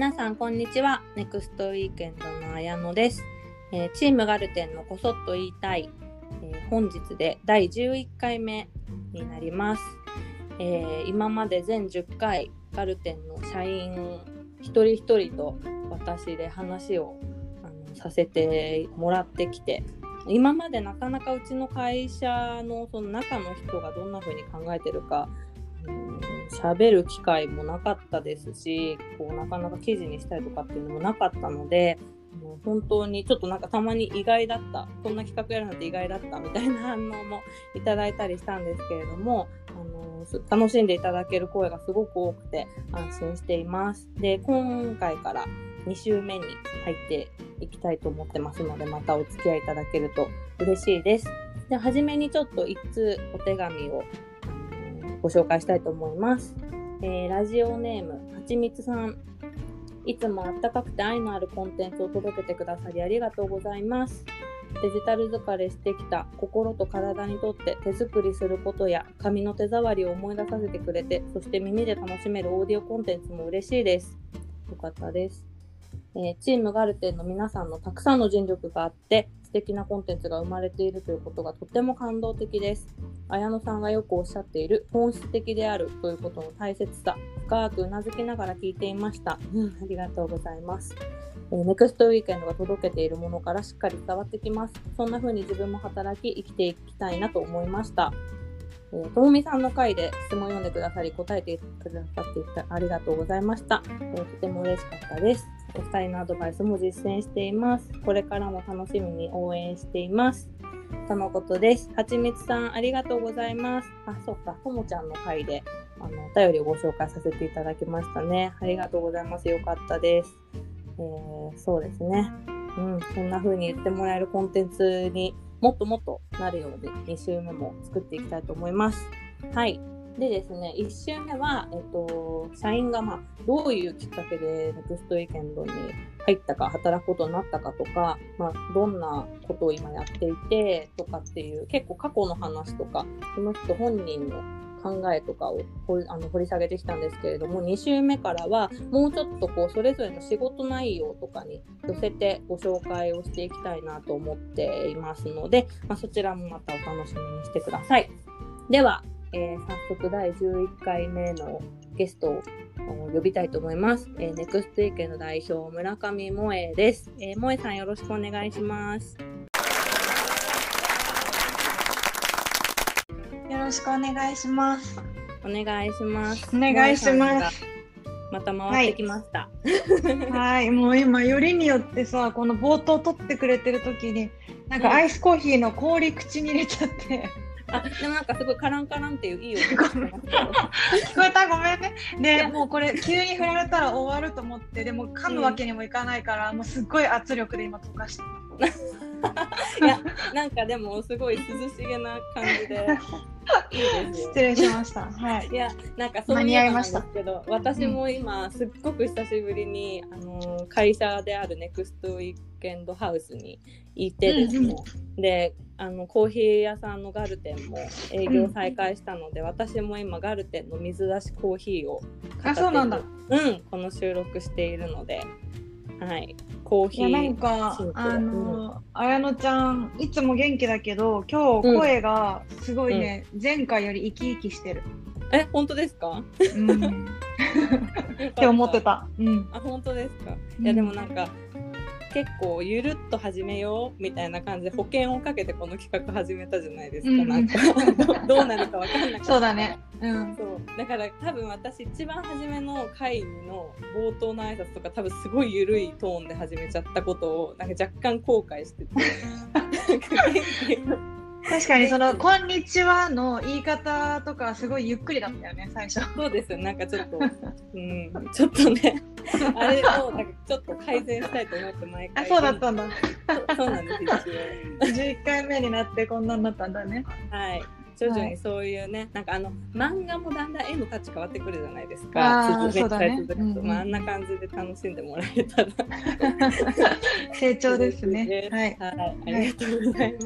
皆さんこんにちは。ネクストウィーケンドの綾乃です、えーチームガルテンのこそっと言いたい、えー本日で第11回目になります、えー今まで全10回ガルテンの社員一人一人と私で話をあのさせてもらってきて今までなかなかうちの会社のその中の人がどんな風に考えてるかうん喋る機会もなかったですしこうなかなか記事にしたりとかっていうのもなかったのでもう本当にちょっとなんかたまに意外だったこんな企画やるなんて意外だったみたいな反応もいただいたりしたんですけれどもあの楽しんでいただける声がすごく多くて安心しています。で今回から2週目に入っていきたいと思ってますのでまたお付き合いいただけると嬉しいです。で初めにちょっと1通お手紙をご紹介したいと思います。えーラジオネームはちみつさんいつもあったかくて愛のあるコンテンツを届けてくださりありがとうございます。デジタル疲れしてきた心と体にとって手作りすることや紙の手触りを思い出させてくれてそして耳で楽しめるオーディオコンテンツも嬉しいです。よかったです。えーチームガルテンの皆さんのたくさんの尽力があって素敵なコンテンツが生まれているということがとても感動的です。綾乃さんがよくおっしゃっている本質的であるということの大切さ深くうなずきながら聞いていました。うん、ありがとうございます。えーネクストウィーケンドが届けているものからしっかり伝わってきます。そんな風に自分も働き生きていきたいなと思いました。えーともみさんの回で質問を読んでくださり答えてくださっていたありがとうございました、えーとても嬉しかったです。お二人のアドバイスも実践しています。これからも楽しみに応援しています。とのことです。はちみつさん、ありがとうございます。あ、そっか、ともちゃんの回で、あの、お便りをご紹介させていただきましたね。ありがとうございます。よかったです。えーそうですね。うん、こんな風に言ってもらえるコンテンツにもっともっとなるように2週目も作っていきたいと思います。はい。でですね、1週目は、えっと、社員が、まあ、どういうきっかけでネクストウィーケンドに入ったか、働くことになったかとか、まあ、どんなことを今やっていてとかっていう、結構過去の話とか、その人本人の考えとかを掘りあの掘り下げてきたんですけれども2週目からはもうちょっとこうそれぞれの仕事内容とかに寄せてご紹介をしていきたいなと思っていますので、まあ、そちらもまたお楽しみにしてください。では、えー早速第11回目のゲストをお呼びたいと思います。えー、ネクストイケの代表村上萌えです。えー、萌えさんよろしくお願いします。よろしくお願いします。お願いします。お願いしますまた回ってきました。はい、もう今よりによってさ、この冒頭撮ってくれてる時に、なんかアイスコーヒーの氷口に入れちゃって、あ、でもなんかすごいカランカランっていういい音が。聞こえた？ごめんね。で、もうこれ急に振られたら終わると思って、でも噛むわけにもいかないから、もうすっごい圧力で今溶かしていや、なんかでもすごい涼しげな感じでいい。失礼しました。はい。いや、なんかそう間に合いましたすけど、私も今すっごく久しぶりに、あの会社であるネクストウィーケンドハウスにいてですね、であのコーヒー屋さんのガルテンも営業再開したので、私も今ガルテンの水出しコーヒーをあ、そうなんだ。うん、この収録しているので、はい、コーヒいやなんー。かあの綾乃ちゃんいつも元気だけど今日声がすごいね、前回より生き生きしてる、え、本当ですか？うん、っ って思って。た、うん、あ、本当ですか？うんいやでもなんか結構ゆるっと始めようみたいな感じで保険をかけてこの企画始めたじゃないですか。うんなんかど どうなるかわかんなかった。そうだね。うんそうだから多分私一番初めの会の冒頭の挨拶とか多分すごい緩いトーンで始めちゃったことをなんか若干後悔してて確かにその「こんにちは」の言い方とかすごいゆっくりだったよね最初。そうですよなんかちょっとうん。ちょっとね。あれをなんかちょっと改善したいと思って毎あ回そうだったんだ。そうそうなんです一11 回目になってこんなになったんだね。応はい徐々にそういうね、なんかあの漫画もだんだん絵のタッチ変わってくるじゃないですあかーそうだね。まあ、あんな感じで楽しんでもらえたら。成長ですね。はい。はい、ありがとうございます。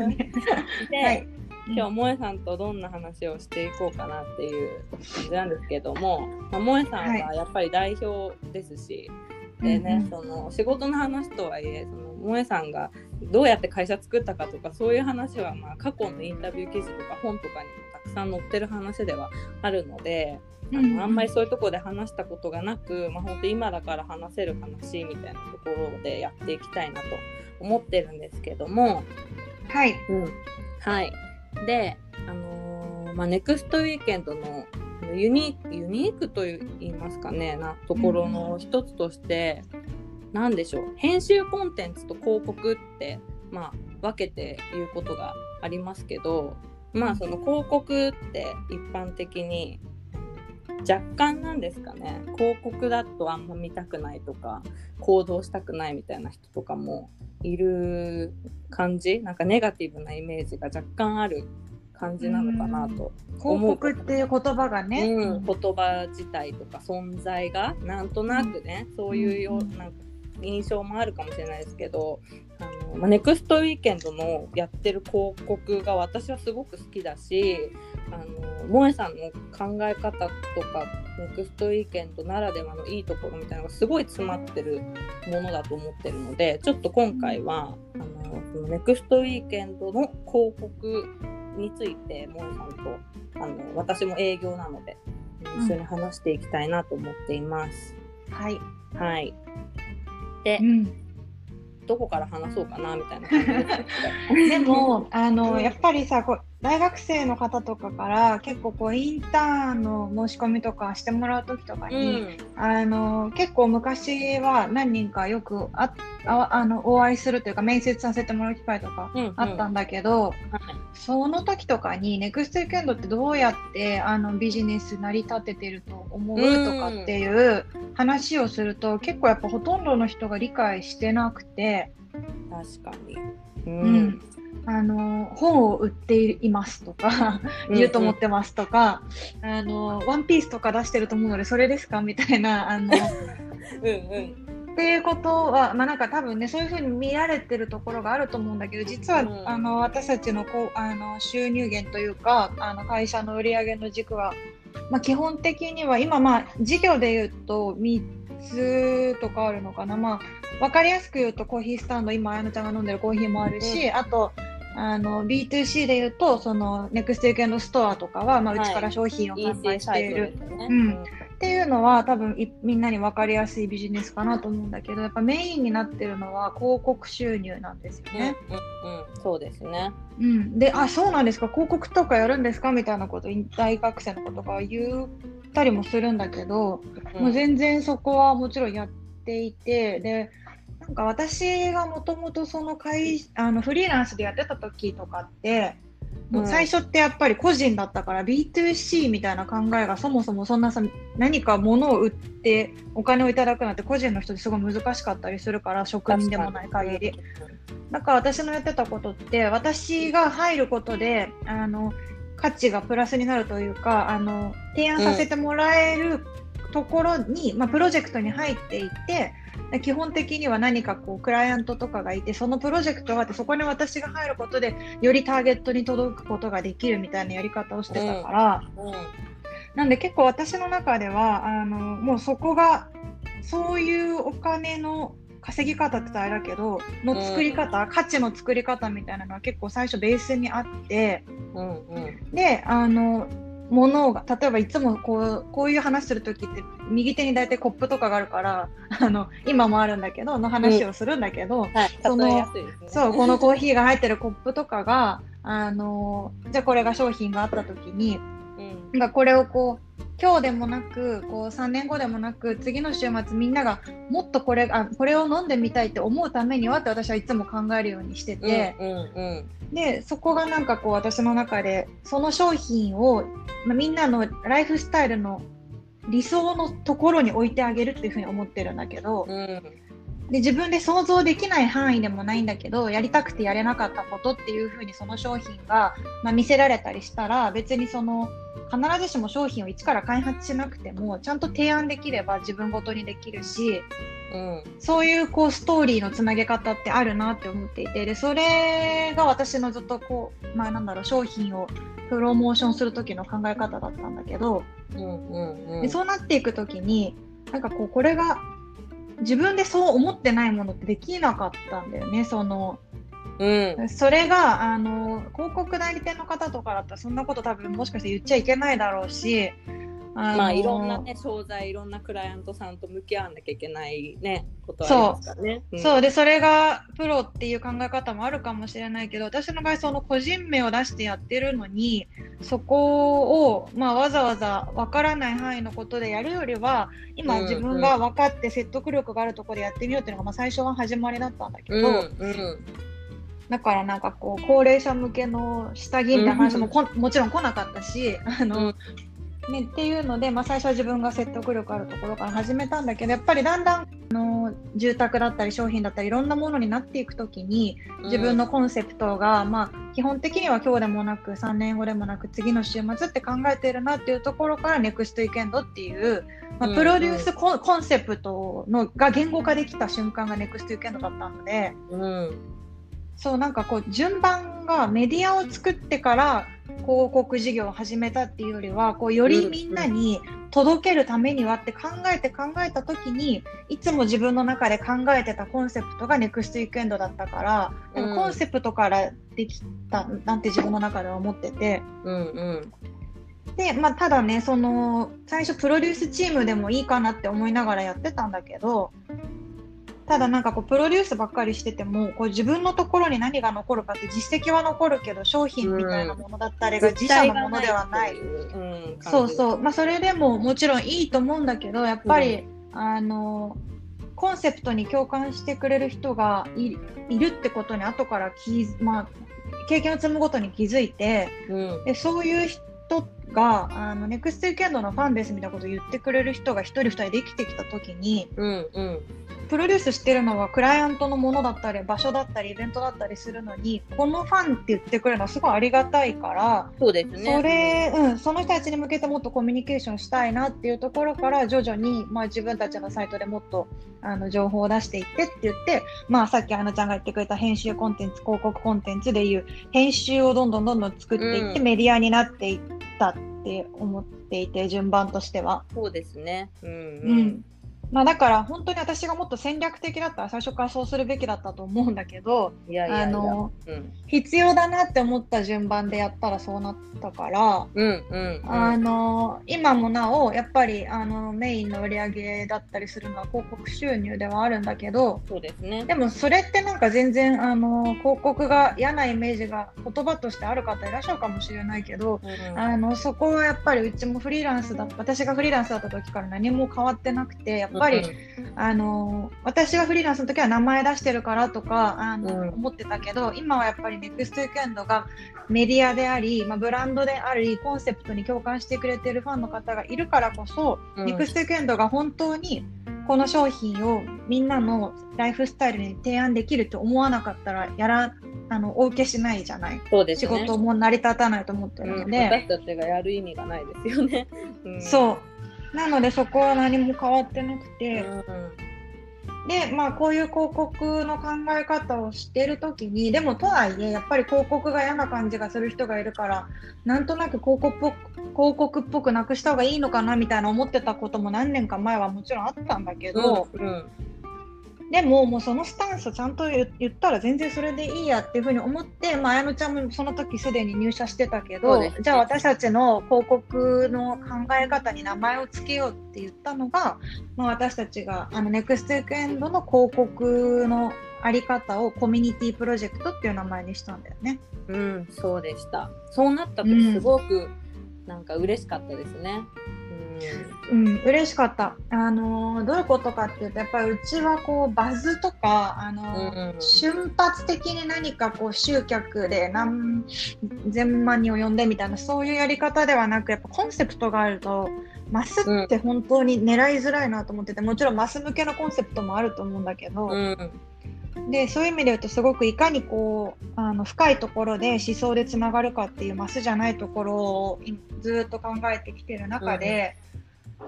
で、はい。今日萌えさんとどんな話をしていこうかなっていう感じなんですけども、まあ、萌えさんはやっぱり代表ですし、でね、うん。その仕事の話とはいえその萌えさんがどうやって会社作ったかとかそういう話はまあ過去のインタビュー記事とか本とかにもたくさん載ってる話ではあるので、あうんのあんまりそういうところで話したことがなく、まあ、本当今だから話せる話みたいなところでやっていきたいなと思ってるんですけども、はい。うん、はい。で、あのーまあ、ネクストウィーケンドのユニーク、ユニークと言いますかね、なところの一つとして、なんでしょう、編集コンテンツと広告って、まあ、分けて言うことがありますけど、まあ、その広告って一般的に、若干なんですかね。広告だとあんま見たくないとか行動したくないみたいな人とかもいる感じ。なんかネガティブなイメージが若干ある感じなのかなと広告っていう言葉がね。うん、言葉自体とか存在がなんとなくね、そういうようんなん。か印象もあるかもしれないですけどあの、まあ、ネクストウィーケンドのやってる広告が私はすごく好きだしあの萌えさんの考え方とかネクストウィーケンドならではのいいところみたいなのがすごい詰まってるものだと思ってるのでちょっと今回はあのそのネクストウィーケンドの広告について萌えさんとあの私も営業なので一緒に話していきたいなと思っています。はい。はい。でう、ん。どこから話そうかなみたいな感じででも、あの、やっぱりさ、こう大学生の方とかから結構こうインターンの申し込みとかしてもらう時とかど。に、あの結構昔は何人かよくあああのお会いするというか面接させてもらう機会とかうん、うんあったんだけど、はいその時とかにネクストウィークエンドってどうやってあのビジネス成り立ててると思ううんとかっていう話をすると結構やっぱほとんどの人が理解してなくて、確かに。ううんあの本を売っていますとかいると思ってますとか、あのワンピースとか出してると思うのでそれですか？みたいなあの うんうん。っていうことは、まあ、なんか多分ねそういうふうに見られてるところがあると思うんだけど実は、うん。あの私たちのこうあの収入源というかあの会社の売上の軸は、まあ、基本的には今まあ事業で言うと3つとかあるのかな、まあ、分かりやすく言うとコーヒースタンド今あやのちゃんが飲んでるコーヒーもあるし、あとあの B2C で言うとそのネクストウィークエンドストアとかは、まあ、うはい。ちから商品を販売している。ですね。うん。っていうのは多分いみんなに分かりやすいビジネスかなと思うんだけどやっぱメインになってるのは広告収入なんですようんね。うんうん。そうですね。うん、であそうなんですか。広告とかやるんですかみたいなこと大学生の子とかは言ったりもするんだけど、もう全然そこはもちろんやっていてでなんか私がもともとその会あのフリーランスでやってた時とかってもう最初ってやっぱり個人だったから B2C みたいな考えがそもそもそんなさ何か物を売ってお金をいただくなんて個人の人ですごい難しかったりするから職人でもない限り。だから私のやってたことって私が入ることであの価値がプラスになるというかあの提案させてもらえるところに、まあ、プロジェクトに入っていって基本的には何かこうクライアントとかがいてそのプロジェクトがあってそこに私が入ることでよりターゲットに届くことができるみたいなやり方をしてたから、うん。うん。なんで結構私の中ではあのもうそこがそういうお金の稼ぎ方ってあれだけどの作り方、価値の作り方みたいなのは結構最初ベースにあって。うんうん。であの物が例えばいつもこうこういう話する時って右手に大体コップとかがあるからあの今もあるんだけどの話をするんだけど、はい、そのね。そうこのコーヒーが入ってるコップとかがあのじゃあこれが商品があった時にうん。これをこう今日でもなくこう3年後でもなく次の週末みんながもっとこれあこれを飲んでみたいって思うためにはって私はいつも考えるようにしてて、うんうんでそこがなんかこう私の中でその商品を、まあ、みんなのライフスタイルの理想のところに置いてあげるっていうふうに思ってるんだけど、うんうん。で自分で想像できない範囲でもないんだけどやりたくてやれなかったことっていうふうにその商品が、まあ、見せられたりしたら別にその必ずしも商品を一から開発しなくてもちゃんと提案できれば自分ごとにできるしうん。そういうこうストーリーのつなげ方ってあるなって思っていてでそれが私のずっとこう、まあ、なんだろう商品をプロモーションする時の考え方だったんだけど、うんうんうん。でそうなっていく時になんかこうこれが自分でそう思ってないものってできなかったんだよね。そのうん。それがあの広告代理店の方とかだったらそんなこと多分もしかして言っちゃいけないだろうしあのまあいろんなね商材いろんなクライアントさんと向き合わなきゃいけないねことはありますからね。ん。そう。でそれがプロっていう考え方もあるかもしれないけど私の場合その個人名を出してやってるのにそこを、まあ、わざわざ分からない範囲のことでやるよりは今うん。自分が分かって説得力があるところでやってみようっていうのが、まあ、最初は始まりだったんだけど、うんうんだからなんかこう高齢者向けの下着みたいな話もこ、もちろん来なかったしあの、うん。ね、っていうので、まあ、最初は自分が説得力あるところから始めたんだけどやっぱりだんだんあの住宅だったり商品だったりいろんなものになっていくときに自分のコンセプトが、まあ、基本的には今日でもなく3年後でもなく次の週末って考えているなっていうところからネクストウィーケンドっていう、まあ、うん。プロデュースコン,、セプトのが言語化できた瞬間がネクストウィーケンドだったので。うんそうなんかこう順番がメディアを作ってから広告事業を始めたっていうよりはこうよりみんなに届けるためにはって考えて考えた時にいつも自分の中で考えてたコンセプトがネクストウィークエンドだったから、うん。コンセプトからできたなんて自分の中では思ってて。うんうん。で、まあ、ただねその最初プロデュースチームでもいいかなって思いながらやってたんだけどただなんかこうプロデュースばっかりしててもこう自分のところに何が残るかって実績は残るけど商品みたいなものだったりが自社のものではない。うん、そうそう、まあ、それでももちろんいいと思うんだけどやっぱり、あのコンセプトに共感してくれる人がいいるってことに後から気、まあ、経験を積むごとに気づいてうん。でそういう人があのネクストウィーケンドのファンですみたいなことを言ってくれる人が1人2人できてきた時にうんうんプロデュースしてるのはクライアントのものだったり場所だったりイベントだったりするのにこのファンって言ってくれるのはすごいありがたいから。そうですね。それ、うん、その人たちに向けてもっとコミュニケーションしたいなっていうところから徐々に、まあ、自分たちのサイトでもっとあの情報を出していってって言って、まあ、さっきあのちゃんが言ってくれた編集コンテンツ広告コンテンツでいう編集をどんどんどんどん作っていって、うんメディアになっていったって思っていて順番としては。そうですね。うんううんん。まあ、だから本当に私がもっと戦略的だったら最初からそうするべきだったと思うんだけど必要だなって思った順番でやったらそうなったから。うんうんうん。あの今もなおやっぱりあのメインの売り上げだったりするのは広告収入ではあるんだけどそうですね。でもそれってなんか全然あの広告が嫌なイメージが言葉としてある方いらっしゃるかもしれないけどうんあのそこはやっぱりうちもフリーランスだ私がフリーランスだった時から何も変わってなくてやっぱり、あの私はフリーランスの時は名前出してるからとかあの、うん。思ってたけど今はやっぱりネクストウィークエンドがメディアであり、まあ、ブランドでありコンセプトに共感してくれてるファンの方がいるからこそ、うん。ネクストウィークエンドが本当にこの商品をみんなのライフスタイルに提案できると思わなかったらやらあのお受けしないじゃない？仕そうですね。事も成り立たないと思ってるうん、ので。私たちがやる意味がないですよね。うん、そうなのでそこは何も変わってなくて、うん。でまあこういう広告の考え方をしてる時にでもとはいえやっぱり広告が嫌な感じがする人がいるからなんとなく広告っぽく広告っぽくなくした方がいいのかなみたいな思ってたことも何年か前はもちろんあったんだけど、うんでももうそのスタンスをちゃんと言言ったら全然それでいいやっていうふうに思って、まあ、綾乃ちゃんもその時すでに入社してたけど、ねじゃあ私たちの広告の考え方に名前を付けようって言ったのが、まあ、私たちがあのネクストウィークエンドの広告のあり方をコミュニティプロジェクトっていう名前にしたんだよね。うん、そうでした。そうなった時すごくなんか嬉しかったですね。うん、嬉しかった。あのーどういうことかっていうと、やっぱりうちはこうバズとか、あのーうん。瞬発的に何かこう集客で何千万人を呼んでみたいな、そういうやり方ではなく、やっぱコンセプトがあると、マスって本当に狙いづらいなと思ってて、もちろんマス向けのコンセプトもあると思うんだけど、うんでそういう意味で言うとすごくいかにこうあの深いところで思想でつながるかっていうマスじゃないところをいずっと考えてきてる中で、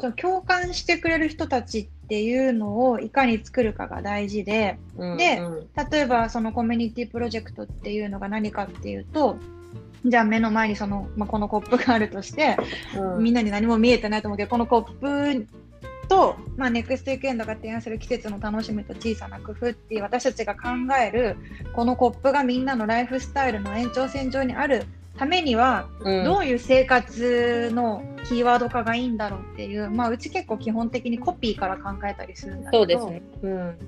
その共感してくれる人たちっていうのをいかに作るかが大事でうんでうん。例えばそのコミュニティプロジェクトっていうのが何かっていうとじゃあ目の前にその、まあ、このコップがあるとして、うん。みんなに何も見えてないと思うけどこのコップと、まあ、ネクストウィークエンドが提案する季節の楽しみと小さな工夫っていう私たちが考えるこのコップがみんなのライフスタイルの延長線上にあるためには、うんどういう生活のキーワード化がいいんだろうっていう、まあ、うち結構基本的にコピーから考えたりするんだけどそうですね。うん。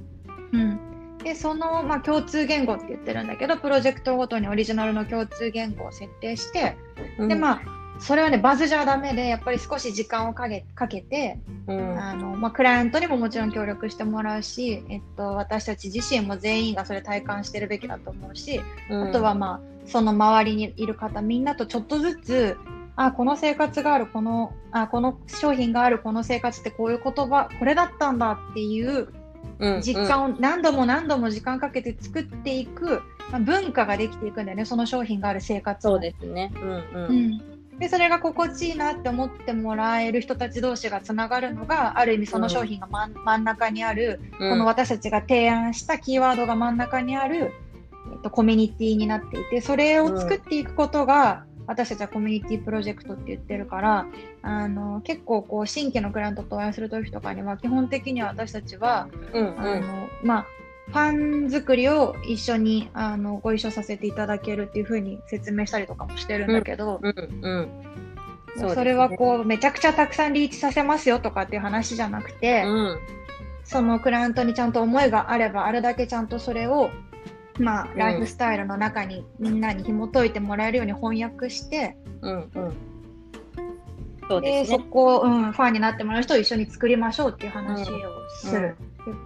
うん、でその、まあ、共通言語って言ってるんだけどプロジェクトごとにオリジナルの共通言語を設定して、でまあそれはねバズじゃダメでやっぱり少し時間をかけかけて、うん、あのまあ、クライアントにももちろん協力してもらうし、えっと、私たち自身も全員がそれ体感してるべきだと思うし、あとはまあその周りにいる方みんなとちょっとずつあこの生活があるこのあこの商品があるこの生活ってこういう言葉これだったんだっていううん実感を何度も何度も時間かけて作っていく、まあ、文化ができていくんだよねその商品がある生活そうですね。うんううん。ん、でそれが心地いいなって思ってもらえる人たち同士がつながるのがある意味その商品が真ん真ん中にある、うん。この私たちが提案したキーワードが真ん中にある、えっと、コミュニティになっていてそれを作っていくことが、私たちはコミュニティプロジェクトって言ってるからあの結構こう新規のクライアントとお会いする時とかには基本的には私たちはうん。あのまあ、ファン作りを一緒にあのご一緒させていただけるっていうふうに説明したりとかもしてるんだけど、うんうん。そうですねそれはこうめちゃくちゃたくさんリーチさせますよとかっていう話じゃなくて、うんそのクライアントにちゃんと思いがあればあれだけちゃんとそれを、まあ、んライフスタイルの中にみんなに紐解いてもらえるように翻訳して、うんうん。そうでね。そこを、うん、ファンになってもらう人を一緒に作りましょうっていう話をする、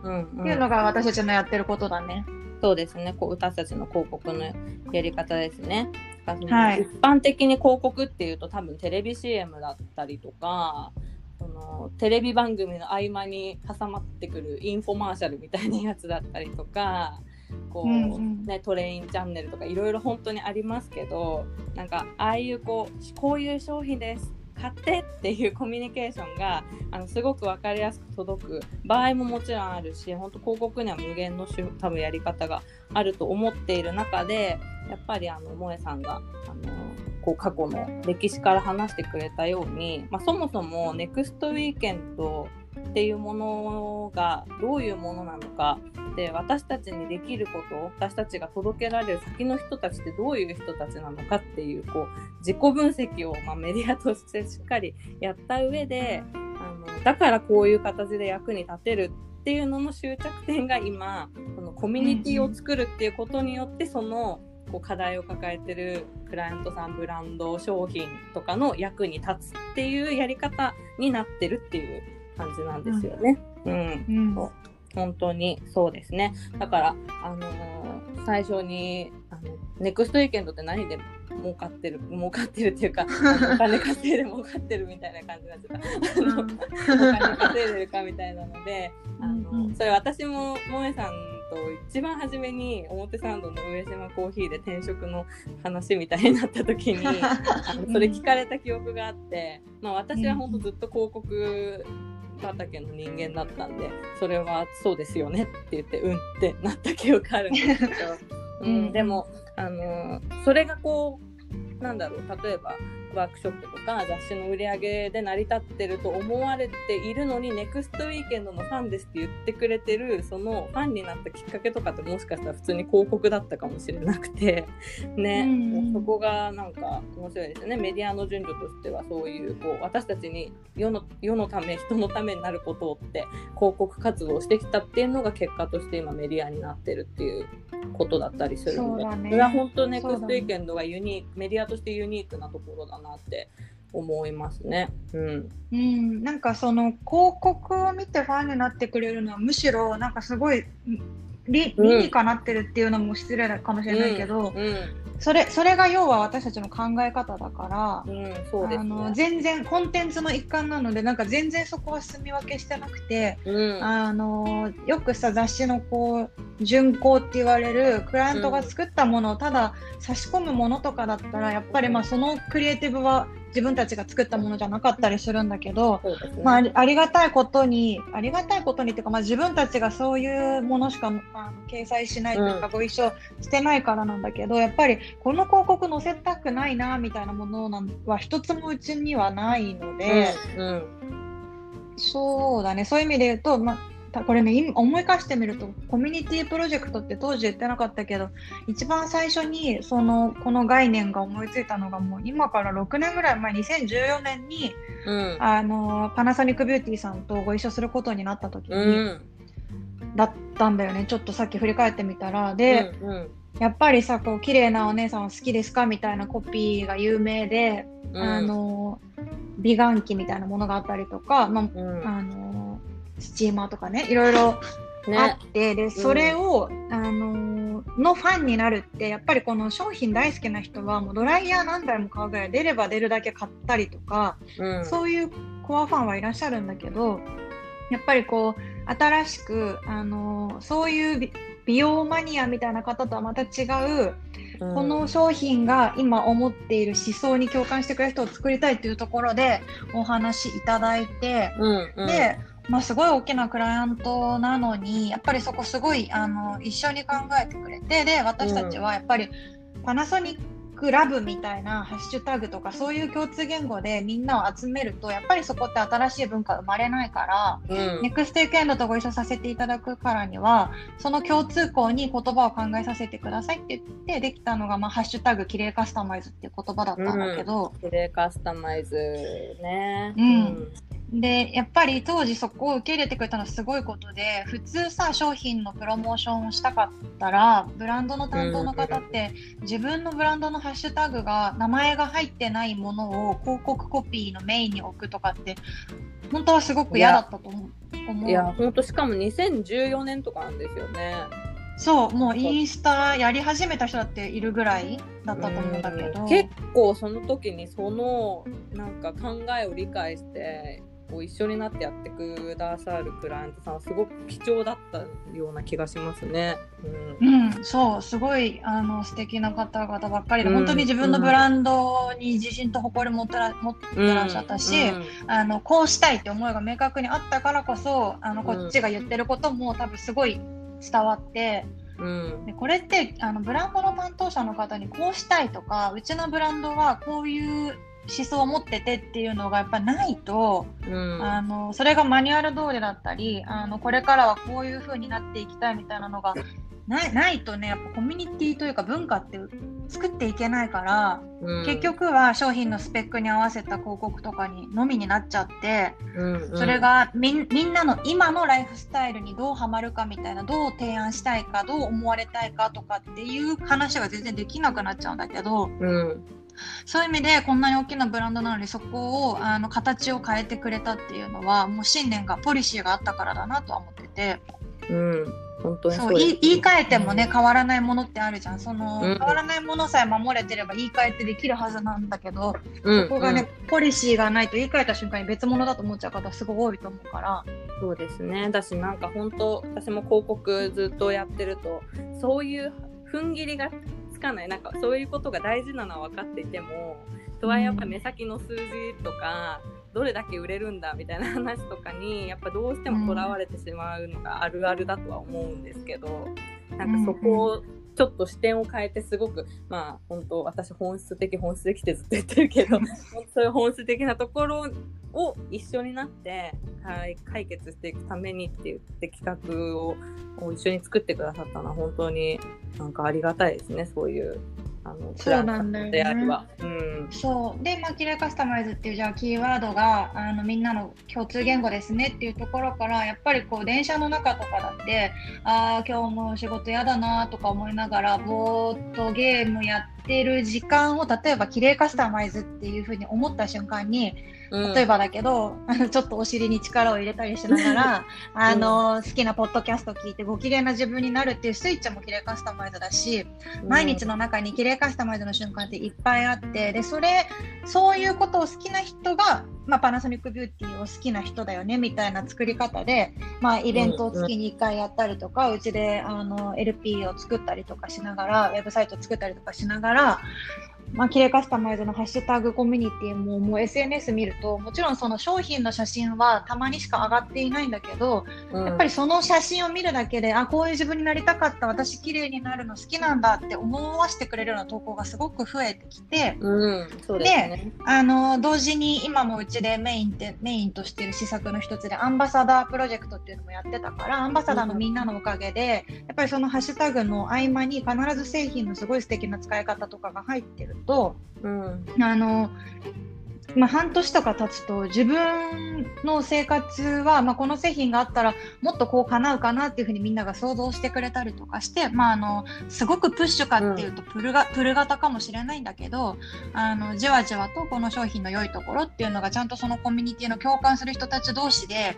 うんっていうのが私たちのやってることだね。そうですね。こう私たちの広告のやり方ですね。はい一般的に広告っていうと多分テレビ CM だったりとか、そのテレビ番組の合間に挟まってくるインフォマーシャルみたいなやつだったりとか、こう、うんうんね、トレインチャンネルとかいろいろ本当にありますけど、なんかああいうこうこういう商品です。買ってっていうコミュニケーションがあのすごく分かりやすく届く場合ももちろんあるし本当広告には無限の多分やり方があると思っている中でやっぱりあの萌さんがあのこう過去の歴史から話してくれたように、まあ、そもそもネクストウィーケンドっていうものがどういうものなのか。で私たちにできることを私たちが届けられる先の人たちってどういう人たちなのかっていうこう自己分析を、まあ、メディアとしてしっかりやった上であのだからこういう形で役に立てるっていうのの終着点が今そのコミュニティを作るっていうことによってそのこう課題を抱えてるクライアントさんブランド商品とかの役に立つっていうやり方になってるっていう感じなんですよね。うん、うんそう本当にそうですね。だから、あのー最初にあのネクストウィーケンドって何で儲かってる儲かってるっていうか お金稼いで儲かってるみたいな感じになっちゃった。お金稼いでるかみたいなのであの、それ私も萌えさんと一番初めに表参道の上島コーヒーで転職の話みたいになった時に あのそれ聞かれた記憶があって、まあ、私は本当ずっと広告畑の人間だったんでそれはそうですよねって言ってうんってなった記憶あるんですけど、ううんん、でもあのそれがこうなんだろう例えばワークショップとか雑誌の売り上げで成り立ってると思われているのにネクストウィーケンドのファンですって言ってくれてるそのファンになったきっかけとかってもしかしたら普通に広告だったかもしれなくて ね、そこがなんか面白いですよね。メディアの順序としてはそういうこう私たちに世の世のため人のためになることって広告活動をしてきたっていうのが結果として今メディアになってるっていうことだったりするので。そね。れは本当ネクストウィーケンドがユニークメディアとしてユニークなところだなって思いますね。うん、うん、なんかその広告を見てファンになってくれるのはむしろなんかすごい理うん。理にかなってるっていうのも失礼かもしれないけど、うん、それそれが要は私たちの考え方だから、うん、そうですあのね。全然コンテンツの一環なのでなんか全然そこは住み分けしてなくて、うん、あのよくさ雑誌のこう巡行って言われるクライアントが作ったものをただ差し込むものとかだったらやっぱりまあそのクリエイティブは自分たちが作ったものじゃなかったりするんだけど、ね。まあ、ありがたいことにありがたいことにっていうか、まあ、自分たちがそういうものしかあの掲載しないというか、うん。ご一緒してないからなんだけどやっぱりこの広告載せたくないなみたいなものなんは一つもうちにはないので、うん、そうだね。そういう意味で言うと、まあ、これね今思い返してみるとコミュニティプロジェクトって当時言ってなかったけど一番最初にそのこの概念が思いついたのがもう今から6年ぐらい前2014年に、うん、あのパナソニックビューティーさんとご一緒することになった時に、うん、だったんだよね。ちょっとさっき振り返ってみたら。で、うんうん、やっぱりさこう綺麗なお姉さんは好きですかみたいなコピーが有名で、あの美顔器みたいなものがあったりとか、まあ、あのスチーマーとかねいろいろあって、ね、でそれを、うん、あののファンになるってやっぱりこの商品大好きな人はもうドライヤー何台も買うぐらい出れば出るだけ買ったりとか、うん、そういうコアファンはいらっしゃるんだけどやっぱりこう新しく、あのそういう美容マニアみたいな方とはまた違う、うん、この商品が今思っている思想に共感してくれる人を作りたいというところでお話いただいて、うんうん、でまあ、すごい大きなクライアントなのにやっぱりそこすごいあの一緒に考えてくれてで私たちはやっぱりパナソニックラブみたいなハッシュタグとかそういう共通言語でみんなを集めるとやっぱりそこって新しい文化生まれないから、うん、ネクストウィークエンドとご一緒させていただくからにはその共通項に言葉を考えさせてくださいって言ってできたのが、まあ、ハッシュタグきれいカスタマイズっていう言葉だったんだけど、うん、れいカスタマイズね、うん、でやっぱり当時そこを受け入れてくれたのはすごいことで普通さ商品のプロモーションをしたかったらブランドの担当の方って自分のブランドのハッシュタグが名前が入ってないものを広告コピーのメインに置くとかって本当はすごく嫌だったと思う。いや本当しかも2014年とかなんですよね。そうもうインスタやり始めた人だっているぐらいだったと思うんだけど。結構その時にそのなんか考えを理解してこう一緒になってやってくださるクライアントさんはすごく貴重だったような気がしますね。うん、うん、そうすごいあの素敵な方々ばっかりで、うん、本当に自分のブランドに自信と誇り持ってら持ってらっしゃったし、うん、あのこうしたいって思いが明確にあったからこそあのこっちが言ってることも多分すごい伝わって。うん、でこれってあのブランドの担当者の方にこうしたいとかうちのブランドはこういう思想を持っててっていうのがやっぱないと、うん、あのそれがマニュアル通りだったりあのこれからはこういう風になっていきたいみたいなのがないないとねやっぱコミュニティというか文化って作っていけないから、うん、結局は商品のスペックに合わせた広告とかにのみになっちゃって、うんうん、それがみんなの今のライフスタイルにどうハマるかみたいなどう提案したいかどう思われたいかとかっていう話が全然できなくなっちゃうんだけど。うんそういう意味でこんなに大きなブランドなのにそこをあの形を変えてくれたっていうのはもう信念がポリシーがあったからだなとは思ってて。うん本当にそう言い換えてもね、変わらないものってあるじゃん。その、うん、変わらないものさえ守れてれば言い換えてできるはずなんだけど、うん、そこがね、うん、ポリシーがないと言い換えた瞬間に別物だと思っちゃう方すごい多いと思うから。そうですね。だしなんか本当私も広告ずっとやってるとそういう踏ん切りがかない。なんかそういうことが大事なのは分かっていてもとはやっぱ目先の数字とかどれだけ売れるんだみたいな話とかにやっぱどうしてもとらわれてしまうのがあるあるだとは思うんですけどなんかそこをちょっと視点を変えてすごくまあ本当私本質的本質的ってずっと言ってるけど そういう本質的なところを一緒になって、はい、解決していくためにって言って企画を一緒に作ってくださったのは本当になんかありがたいですねそういうあのそうなんだよね。うん、そう。で、まあ、キラーカスタマイズっていうじゃあキーワードがあのみんなの共通言語ですねっていうところからやっぱりこう電車の中とかだってああ今日も仕事嫌だなとか思いながらぼーっとゲームやってる時間を例えばキレイカスタマイズっていうふうに思った瞬間に例えばだけど、あ のちょっとお尻に力を入れたりしながら、あの好きなポッドキャスト聞いてご機嫌な自分になるっていうスイッチもキレイカスタマイズだし、毎日の中にキレイカスタマイズの瞬間っていっぱいあってでそれそういうことを好きな人が、まあ、パナソニックビューティーを好きな人だよねみたいな作り方で、まあ、イベントを月に1回やったりとか、うちであの LP を作ったりとかしながらウェブサイトを作ったりとかしながらまあ、キレカスタマイズのハッシュタグコミュニティももう SNS 見るともちろんその商品の写真はたまにしか上がっていないんだけど、うん、やっぱりその写真を見るだけであこういう自分になりたかった私綺麗になるの好きなんだって思わせてくれるような投稿がすごく増えてきて、うんで、ね、あの同時に今もうちでメインってメインとしている施策の一つでアンバサダープロジェクトっていうのもやってたからアンバサダーのみんなのおかげで、やっぱりそのハッシュタグの合間に必ず製品のすごい素敵な使い方とかが入ってると、うん、あのまあ、半年とか経つと自分の生活は、まあ、この製品があったらもっとこう叶うかなっていうふうにみんなが想像してくれたりとかして、まあ、あのすごくプッシュかっていうとプルが、プル型かもしれないんだけどあのじわじわとこの商品の良いところっていうのがちゃんとそのコミュニティの共感する人たち同士で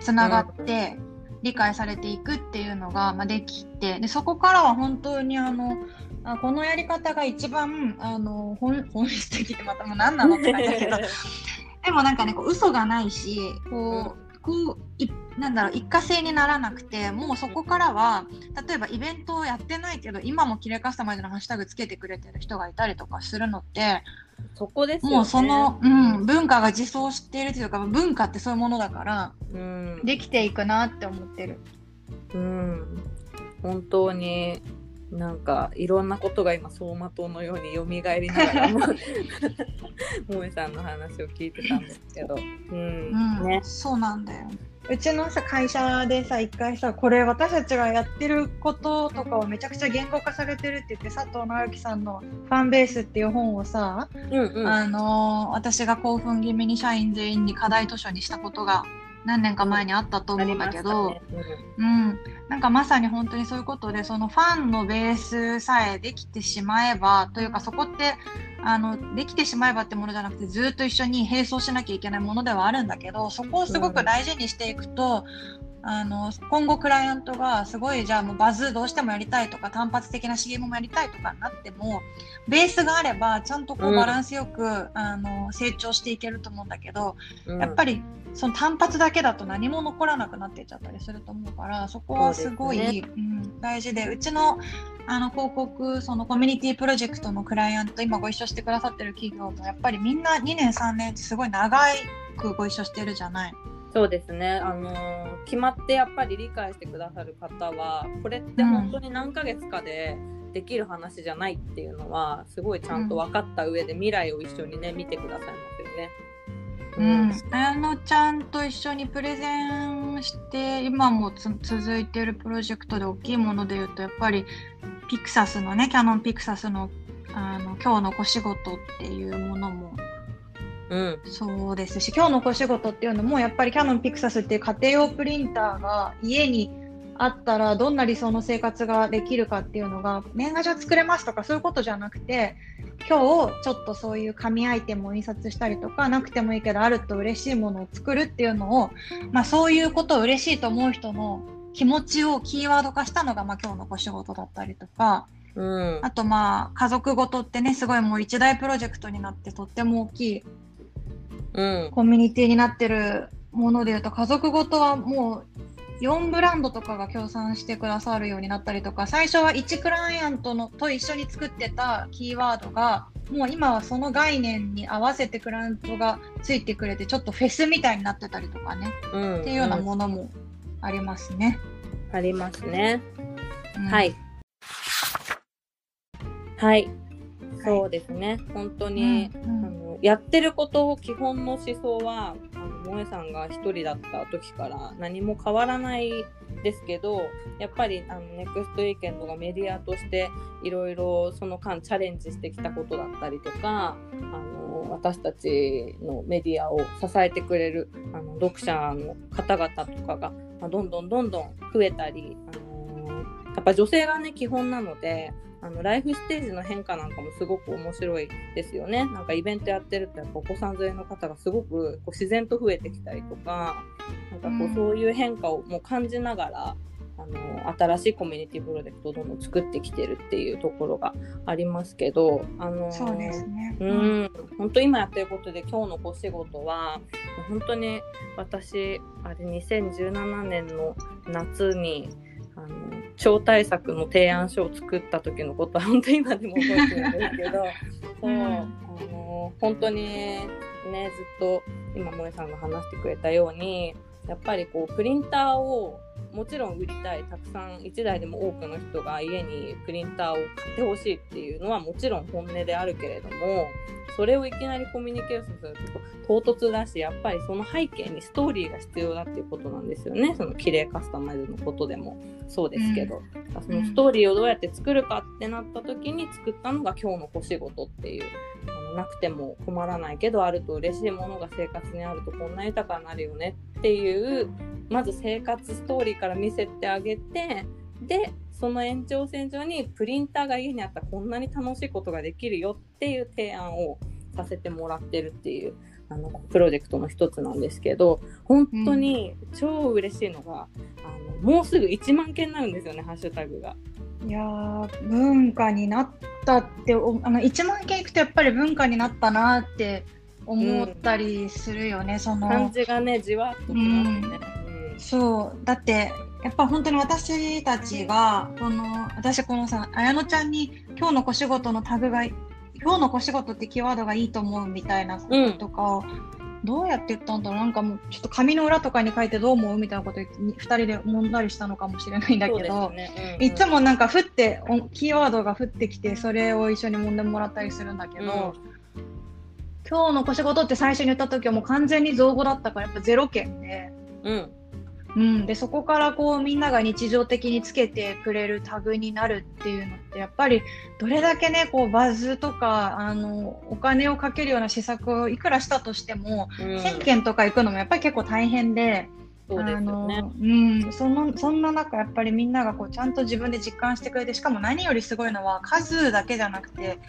つながって。理解されていくっていうのが、まあ、できてでそこからは本当にあのあこのやり方が一番あの本本質的ってまたもう何なのって感じだけど。でもなんかねこう嘘がないしこう、こういなんだろう一過性にならなくてもうそこからは例えばイベントをやってないけど今もキレカスタマイズのハッシュタグつけてくれてる人がいたりとかするのってそこです、ね、もうその、うん、文化が自走しているというか文化ってそういうものだから、うん、できていくなって思ってる。うん。本当になんかいろんなことが今走馬灯のように蘇りながらも 萌えさんの話を聞いてたんですけど、うん、うん、ね、そうなんだよ。うちのさ会社でさ一回さこれ私たちがやってることとかをめちゃくちゃ言語化されてるって言って佐藤直樹さんの「ファンベース」っていう本をさ、うんうん、あの私が興奮気味に社員全員に課題図書にしたことが何年か前にあったと思うんだけど、ね。うん、うん、なんかまさに本当にそういうことでそのファンのベースさえできてしまえばというかそこってあのできてしまえばってものじゃなくてずっと一緒に並走しなきゃいけないものではあるんだけどそこをすごく大事にしていくと、あの今後クライアントがすごいじゃあもうバズどうしてもやりたいとか単発的な CM もやりたいとかになってもベースがあればちゃんとこうバランスよく、うん、あの成長していけると思うんだけど、うん、やっぱりその単発だけだと何も残らなくなっていっちゃったりすると思うからそこはすごい、ね、うん、大事でうちのあの広告そのコミュニティプロジェクトのクライアント今ご一緒してくださってる企業もやっぱりみんな2年3年ってすごい長くご一緒してるじゃない。そうですね、あのー、決まってやっぱり理解してくださる方はこれって本当に何ヶ月かでできる話じゃないっていうのはすごいちゃんと分かった上で未来を一緒にね見てくださいますよね。うん、綾乃ちゃんと一緒にプレゼンして今も続いてるプロジェクトで大きいもので言うとやっぱりピクサスのねキャノンピクサスのあの今日の小仕事っていうものもうん、そうですし今日の小仕事っていうのもやっぱりキャノンピクサスっていう家庭用プリンターが家にあったらどんな理想の生活ができるかっていうのが年賀状作れますとかそういうことじゃなくて今日ちょっとそういう紙アイテムを印刷したりとかなくてもいいけどあると嬉しいものを作るっていうのを、まあ、そういうことを嬉しいと思う人の気持ちをキーワード化したのが、まあ、今日の小仕事だったりとか。うん、あとまあ家族ごとってねすごいもう一大プロジェクトになってとっても大きいコミュニティになってるものでいうと家族ごとはもう4ブランドとかが協賛してくださるようになったりとか最初は1クライアントのと一緒に作ってたキーワードがもう今はその概念に合わせてクライアントがついてくれてちょっとフェスみたいになってたりとかね、うん、っていうようなものもありますね。ありますね。うん、はい。はい。そうですね。本当に、うん、あのやってることを基本の思想はあの萌えさんが一人だった時から何も変わらないですけどやっぱりあのネクストウィーケンドがメディアとしていろいろその間チャレンジしてきたことだったりとかあの私たちのメディアを支えてくれるあの読者の方々とかが、まあ、どんどんどんどん増えたり、あのやっぱ女性がね基本なのであのライフステージの変化なんかもすごく面白いですよね。なんかイベントやってるとやっぱお子さん連れの方がすごくこう自然と増えてきたりとかなんかこうそういう変化をもう感じながら、あの新しいコミュニティプロジェクトをどんどん作ってきてるっていうところがありますけど、あのそうですね、うん、本当今やってることで今日のお仕事は本当に私あれ2017年の夏にあの超大作の提案書を作った時のことは本当に今でも覚えてるんですけどそう、あの本当にねずっと今萌さんが話してくれたようにやっぱりこうプリンターをもちろん売りたいたくさん1台でも多くの人が家にプリンターを買ってほしいっていうのはもちろん本音であるけれどもそれをいきなりコミュニケーションすると唐突だしやっぱりその背景にストーリーが必要だっていうことなんですよね。その綺麗カスタマイズのことでも。そうですけど、うん、そのストーリーをどうやって作るかってなった時に作ったのが今日の小仕事っていうなくても困らないけどあると嬉しいものが生活にあるとこんな豊かになるよねっていうまず生活ストーリーから見せてあげてでその延長線上にプリンターが家にあったらこんなに楽しいことができるよっていう提案をさせてもらってるっていうあのプロジェクトの一つなんですけど本当に超嬉しいのが、うん、あのもうすぐ1万件になるんですよねハッシュタグが。いや文化になったってあの1万件いくとやっぱり文化になったなって思ったりするよね、うん、その。感じがねじわっときますね。うん。そう。だってやっぱ本当に私たちがこの私このさ綾乃ちゃんに今日の小仕事のタグが今日の小仕事ってキーワードがいいと思うみたいなこととかを、うん、どうやって言ったんだろう？なんかもうちょっと紙の裏とかに書いてどう思う？みたいなこと2人で揉んだりしたのかもしれないんだけど、ね。うんうん、いつもなんか降ってキーワードが降ってきてそれを一緒に揉んでもらったりするんだけど、うん、今日の小仕事って最初に言った時はもう完全に造語だったからやっぱゼロ件で。うんうん、でそこからこうみんなが日常的につけてくれるタグになるっていうのってやっぱりどれだけねこうバズとかあのお金をかけるような施策をいくらしたとしても、うん、1000件とか行くのもやっぱり結構大変で。そうですよね、うん、そのそんな中やっぱりみんながこうちゃんと自分で実感してくれてしかも何よりすごいのは数だけじゃなくて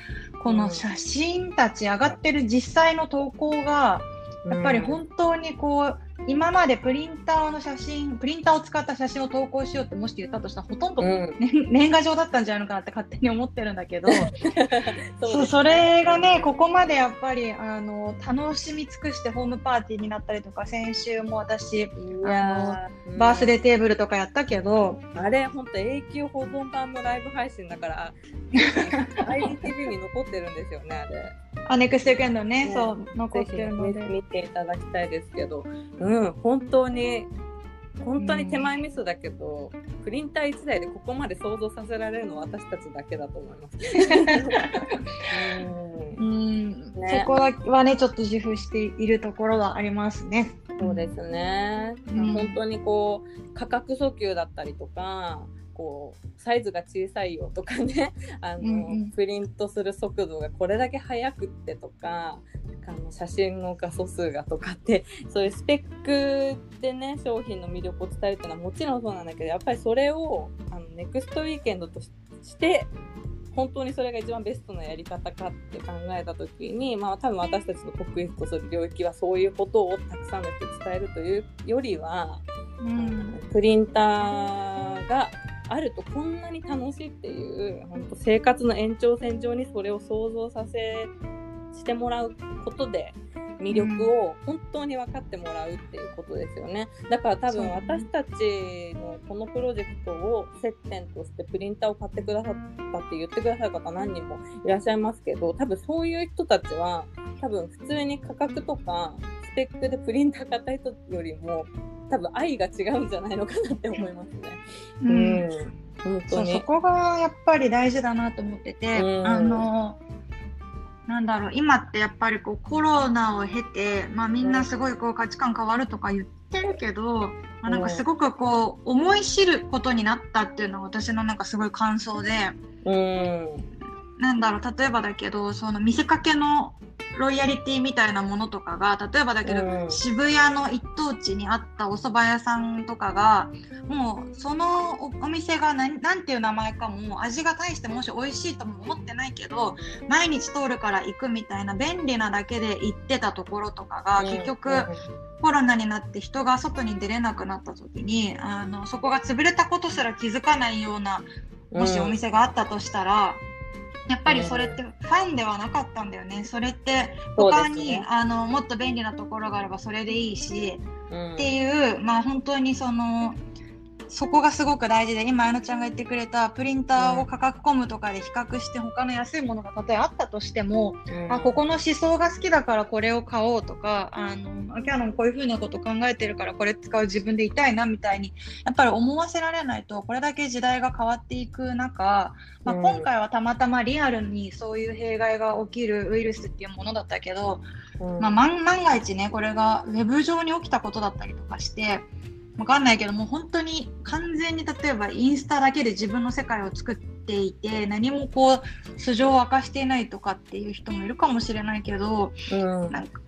この写真たち上がってる実際の投稿がやっぱり本当にこう今までプリンターの写真、プリンターを使った写真を投稿しようってもし言ったとしたら、ほとんど、ね、うん、年賀状だったんじゃないのかなって勝手に思ってるんだけど、そね、それがね、ここまでやっぱりあの楽しみ尽くしてホームパーティーになったりとか、先週も私、あの、うん、バースデーテーブルとかやったけど、あれ、本当永久保存版のライブ配信だから、IGTV に残ってるんですよね、あれ。あ、ネクストウィークエンドね、ね。そう残ってるので。見ていただきたいですけど、うん、本当に本当に手前ミスだけど、うん、プリンター1台でここまで想像させられるのは私たちだけだと思います。うん、ね、そこはねちょっと自負しているところはありますね。そうですね、うん、本当にこう価格訴求だったりとかこうサイズが小さいよとかね あの、うんうん、プリントする速度がこれだけ速くってとかあの写真の画素数がとかって そういうスペックでね商品の魅力を伝えるっていうのはもちろんそうなんだけどやっぱりそれをあのネクストウィーケンドとして本当にそれが一番ベストなやり方かって考えた時に、まあ、多分私たちの得意とする領域はそういうことをたくさんの人に伝えるというよりは、うん、プリンターがあるとこんなに楽しいっていう本当生活の延長線上にそれを想像させしてもらうことで魅力を本当に分かってもらうっていうことですよね。だから多分私たちのこのプロジェクトを接点としてプリンターを買ってくださったって言ってくださる方何人もいらっしゃいますけど多分そういう人たちは多分普通に価格とかスペックでプリンター買った人よりも多分愛が違うんじゃないのかなって思いますね。うん、うん、本当に。そこがやっぱり大事だなと思ってて、うん、あのなんだろう今ってやっぱりこうコロナを経て、まあ、みんなすごいこう価値観変わるとか言ってるけど、まあ、なんかすごくこう思い知ることになったっていうのは私のなんかすごい感想で、うん、なんだろう例えばだけどその見せかけのロイヤリティみたいなものとかが例えばだけど、うん、渋谷の一等地にあったお蕎麦屋さんとかがもうそのお店が何ていう名前かも味が大してもし美味しいとも思ってないけど毎日通るから行くみたいな便利なだけで行ってたところとかが、結局、コロナになって人が外に出れなくなった時にあのそこが潰れたことすら気づかないようなもしお店があったとしたら。やっぱりそれってファンではなかったんだよね。それって他に、ね、あのもっと便利なところがあればそれでいいし、うん、っていうまあ本当にそのそこがすごく大事で今あのちゃんが言ってくれたプリンターを価格コムとかで比較して他の安いものが例えばあったとしても、うん、あここの思想が好きだからこれを買おうとかあのキャノンこういうふうなこと考えてるからこれ使う自分でいたいなみたいにやっぱり思わせられないとこれだけ時代が変わっていく中、まあ、今回はたまたまリアルにそういう弊害が起きるウイルスっていうものだったけど、うん、まあ、万が一ねこれがウェブ上に起きたことだったりとかして。わかんないけども本当に完全に例えばインスタだけで自分の世界を作っていて何もこう素性を明かしていないとかっていう人もいるかもしれないけど、うん、なんか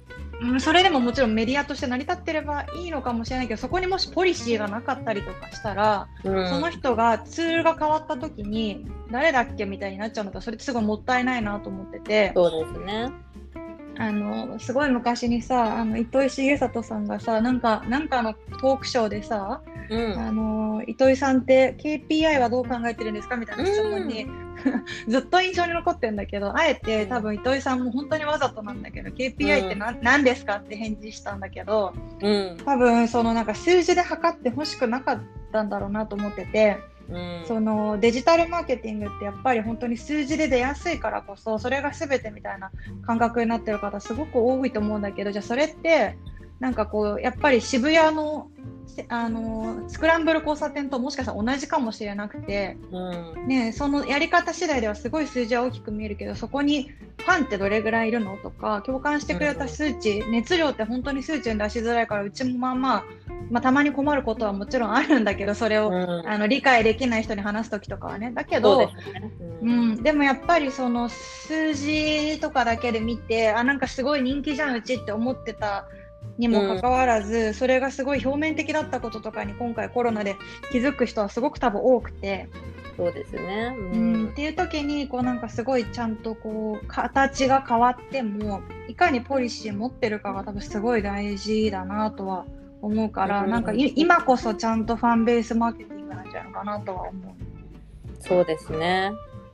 それでももちろんメディアとして成り立ってればいいのかもしれないけどそこにもしポリシーがなかったりとかしたら、うん、その人がツールが変わった時に誰だっけみたいになっちゃうんだったらそれってすごいもったいないなと思ってて。そうですねあのすごい昔にさあの糸井重里さんがさなんかなんかのトークショーでさ、うん、あの糸井さんって KPI はどう考えてるんですかみたいな質問に、うん、ずっと印象に残ってるんだけどあえて多分糸井さんも本当にわざとなんだけど KPI って何,、何ですかって返事したんだけど、うん、多分そのなんか数字で測ってほしくなかったんだろうなと思ってて。そのデジタルマーケティングってやっぱり本当に数字で出やすいからこそそれが全てみたいな感覚になってる方すごく多いと思うんだけどじゃあそれってなんかこうやっぱり渋谷のあのスクランブル交差点ともしかしたら同じかもしれなくて、うん、ね、そのやり方次第ではすごい数字は大きく見えるけどそこにファンってどれぐらいいるのとか共感してくれた数値、うん、熱量って本当に数値に出しづらいからうちもまあまあまあ、たまに困ることはもちろんあるんだけどそれを、うん、あの理解できない人に話す時とかはね。だけど、うん、でもやっぱりその数字とかだけで見てあなんかすごい人気じゃんうちって思ってたにもかかわらず、うん、それがすごい表面的だったこととかに今回コロナで気づく人はすごく多分多くて。そうですね、うん、っていう時にこうなんかすごいちゃんとこう形が変わってもいかにポリシー持ってるかが多分すごい大事だなとは思うから、なんか今こそちゃんとファンベースマーケティングなんじゃないかなとは思う。そうですね。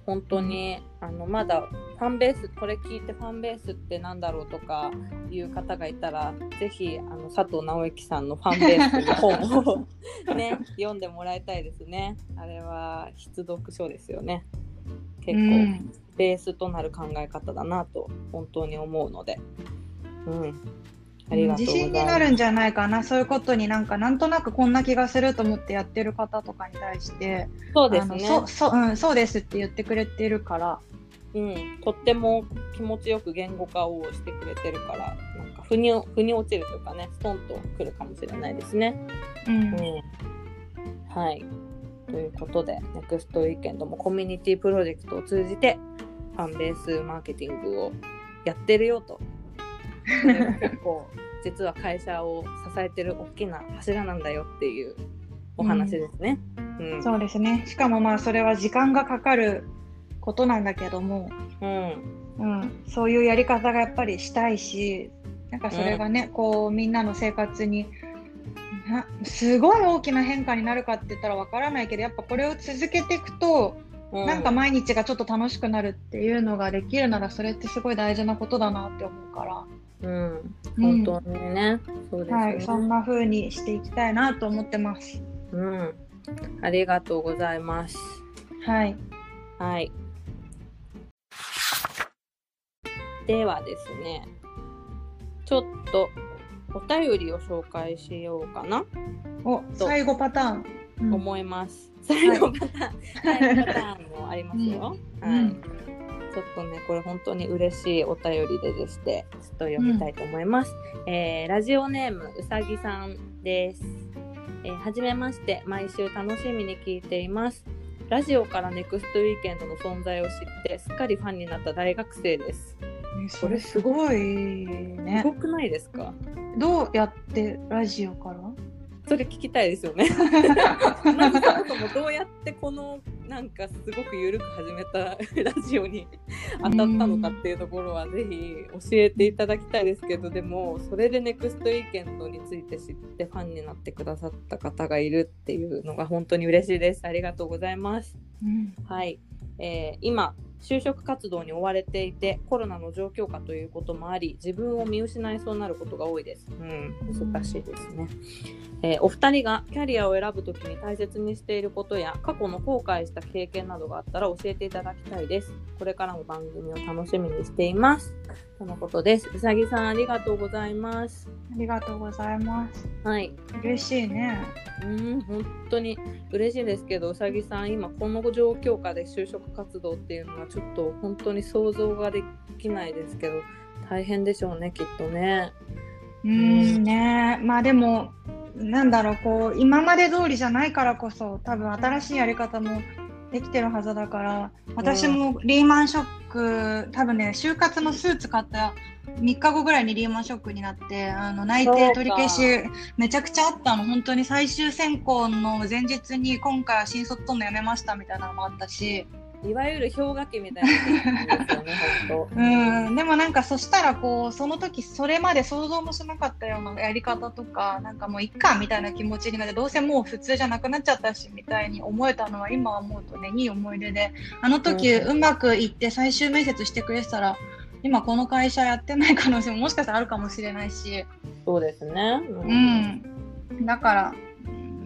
本当にあのまだファンベースこれ聞いてファンベースってなんだろうとかいう方がいたらぜひあの佐藤直之さんのファンベースの本を ね読んでもらいたいですね。あれは必読書ですよね。結構、ベースとなる考え方だなと本当に思うので。うん、自信になるんじゃないかな。そういうことになんかなんとなくこんな気がすると思ってやってる方とかに対してそうですね。そそ,、うん、そうですって言ってくれてるから。うん、とっても気持ちよく言語化をしてくれてるからなんか腑に腑に落ちるというかねストンとくるかもしれないですね。うん、うん、はい。ということで NEXT ウィーケンドもコミュニティプロジェクトを通じてファンベースマーケティングをやってるよと結構実は会社を支えてる大きな柱なんだよっていうお話ですね。うん、うん、そうですね。しかもまあそれは時間がかかることなんだけども、うん。うん、そういうやり方がやっぱりしたいしなんかそれがね、うん、こうみんなの生活にすごい大きな変化になるかって言ったらわからないけどやっぱこれを続けていくと、うん、なんか毎日がちょっと楽しくなるっていうのができるならそれってすごい大事なことだなって思うから。うん、本当にね、そうですね、はい、そんな風にしていきたいなと思ってます。うん、ありがとうございます。はい。はい。ではですね、ちょっとお便りを紹介しようかな。お、最後パターン。思います。最後パターン、はい、最後パターンもありますよ。うん、はい。ちょっとね、これ本当に嬉しいお便りででして、ちょっと読みたいと思います。うん、えー、ラジオネームうさぎさんです。えー、はじめまして、毎週楽しみに聞いています。ラジオからネクストウィーケンドの存在を知ってすっかりファンになった大学生です。それすごいね。すごくないですか？どうやってラジオから？それ聞きたいですよね。まずそもどうやってこのなんかすごく緩く始めたラジオに当たったのかっていうところはぜひ教えていただきたいですけどでもそれでネクストウィーケンドについて知ってファンになってくださった方がいるっていうのが本当に嬉しいです。ありがとうございます。うん、はい、えー、今就職活動に追われていてコロナの状況下ということもあり自分を見失いそうになることが多いです。うん、難しいですね。えー、お二人がキャリアを選ぶときに大切にしていることや過去の後悔した経験などがあったら教えていただきたいです。これからも番組を楽しみにしています。とのことです。うさぎさんありがとうございます。ありがとうございます。はい。嬉しいね。うん、本当に嬉しいですけど、うさぎさん今この状況下で就職活動っていうのはちょっと本当に想像ができないですけど、大変でしょうねきっとね。うんね、まあでもなんだろう、こう、今まで通りじゃないからこそ、多分新しいやり方もできてるはずだから、私もリーマンショック、多分ね、就活のスーツ買った3日後ぐらいにリーマンショックになって、あの内定取り消し、めちゃくちゃあったの、本当に最終選考の前日に、今回は新卒取るのやめましたみたいなのもあったし、いわゆる氷河期みたいなですよね、うん、でもなんかそしたらこうその時それまで想像もしなかったようなやり方とかなんかもういっかみたいな気持ちになってどうせもう普通じゃなくなっちゃったしみたいに思えたのは今思うとねいい思い出で。あの時うまくいって最終面接してくれてたら、今この会社やってない可能性ももしかしたらあるかもしれないし。そうですね、うん、うん、だから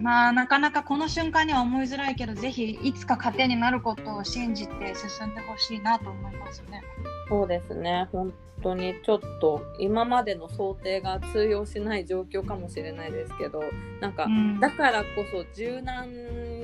まあなかなかこの瞬間には思いづらいけどぜひいつか糧になることを信じて進んでほしいなと思いますね。そうですね本当にちょっと今までの想定が通用しない状況かもしれないですけどなんか、うん、だからこそ柔軟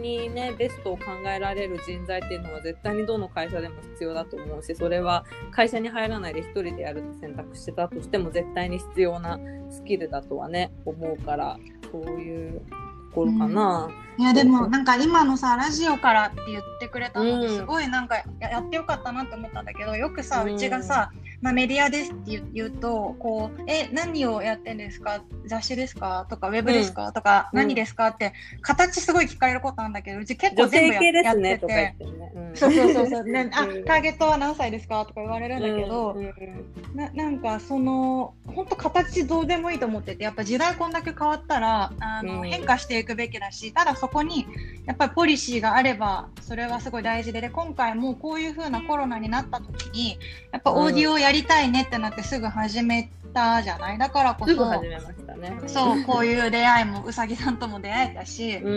にねベストを考えられる人材っていうのは絶対にどの会社でも必要だと思うしそれは会社に入らないで1人でやるって選択してたとしても絶対に必要なスキルだとはね思うからそういうころかな。いやでもなんか今のさラジオからって言ってくれたのですごいなんかやってよかったなって思ったんだけどよくさうちがさ、まあ、メディアですって言うとこうえ何をやってんですか？雑誌ですか？とかウェブですか、うん、とか、何ですか？って形すごい聞かれることなんだけどうち結構全部や,、やってて、ね。うん、そうそうそうそう、ね、あターゲットは何歳ですか？とか言われるんだけど、うん、ななんかその本当形どうでもいいと思っててやっぱ時代こんだけ変わったらあの、変化していくべきだしただそこにやっぱりポリシーがあればそれはすごい大事でで今回もこういう風なコロナになった時にやっぱオーディオをやりたいねってなってすぐ始めたじゃない？だからこそね、そうこういう出会いもうさぎさんとも出会えたし、う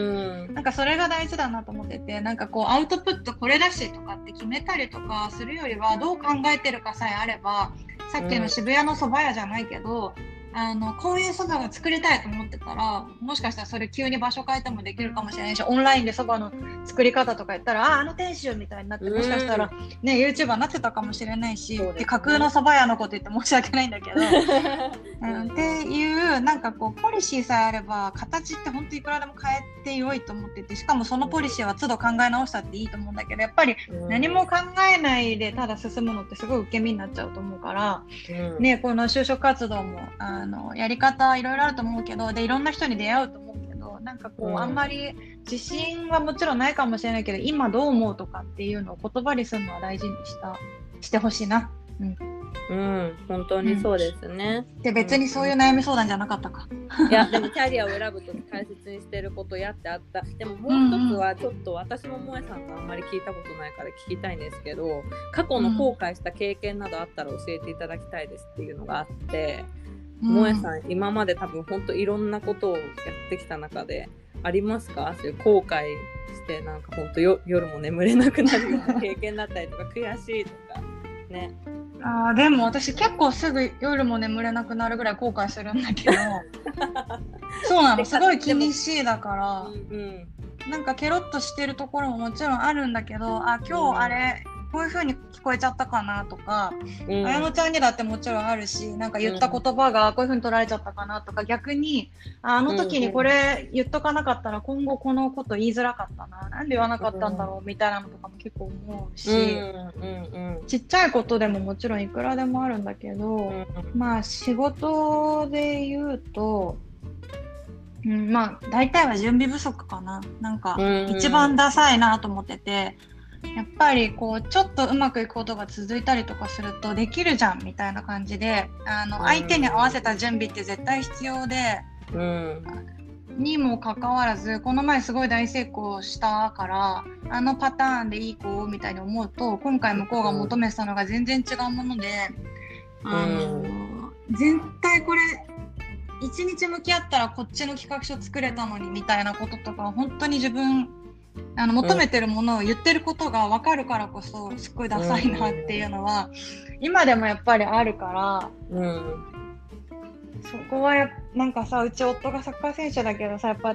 ん、なんかそれが大事だなと思っててなんかこうアウトプットこれだしとかって決めたりとかするよりはどう考えてるかさえあればさっきの渋谷の蕎麦屋じゃないけど、あのこういうそばが作りたいと思ってたらもしかしたらそれ急に場所変えてもできるかもしれないしオンラインでそばの作り方とか言ったらああの店主みたいになってもしかしたら、ね、YouTuber になってたかもしれないし、ね、で架空のそば屋のこと言って申し訳ないんだけど、うん、っていうなんかこうポリシーさえあれば形って本当いくらでも変えてよいと思っててしかもそのポリシーは都度考え直したっていいと思うんだけどやっぱり何も考えないでただ進むのってすごい受け身になっちゃうと思うから、うん、ね、この就職活動もああのやり方いろいろあると思うけどでいろんな人に出会うと思うけどなんかこう、うん、あんまり自信はもちろんないかもしれないけど今どう思うとかっていうのを言葉にするのは大事にしたしてほしいな。うんうん、本当にそうですね。うん、で別にそういう悩み相談じゃなかったか。いやでもキャリアを選ぶと大切にしてることやってあった。でももう一つはちょっと私も萌さんとあんまり聞いたことないから聞きたいんですけど、過去の後悔した経験などあったら教えていただきたいですっていうのがあって。もえさん、今まで多分本当いろんなことをやってきた中でありますか？そういう後悔してなんか本当よ夜も眠れなくなるような経験だったりとか悔しいとか。ね。あでも私結構すぐ夜も眠れなくなるぐらい後悔するんだけど そうなの。すごい厳しいだから、うん、なんかケロッとしてるところももちろんあるんだけどあ今日あれ、こういう風に聞こえちゃったかなとか、うん、綾乃ちゃんにだってもちろんあるしなんか言った言葉がこういう風に取られちゃったかなとか逆にあの時にこれ言っとかなかったら今後このこと言いづらかったななんで言わなかったんだろうみたいなのとかも結構思うし、ちっちゃいことでももちろんいくらでもあるんだけど、まあ仕事で言うと。うん、まあ大体は準備不足かな。なんか一番ダサいなと思ってて、やっぱりこうちょっとうまくいくことが続いたりとかするとできるじゃんみたいな感じであの相手に合わせた準備って絶対必要で、うん、にもかかわらずこの前すごい大成功したからあのパターンでいい子みたいに思うと今回向こうが求めてたのが全然違うもので、あの全体これ一日向き合ったらこっちの企画書作れたのにみたいなこととか本当に自分あの求めてるものを言ってることが分かるからこそすっごいダサいなっていうのは、今でもやっぱりあるから、うん、そこはやなんかさうち夫がサッカー選手だけどさやっぱ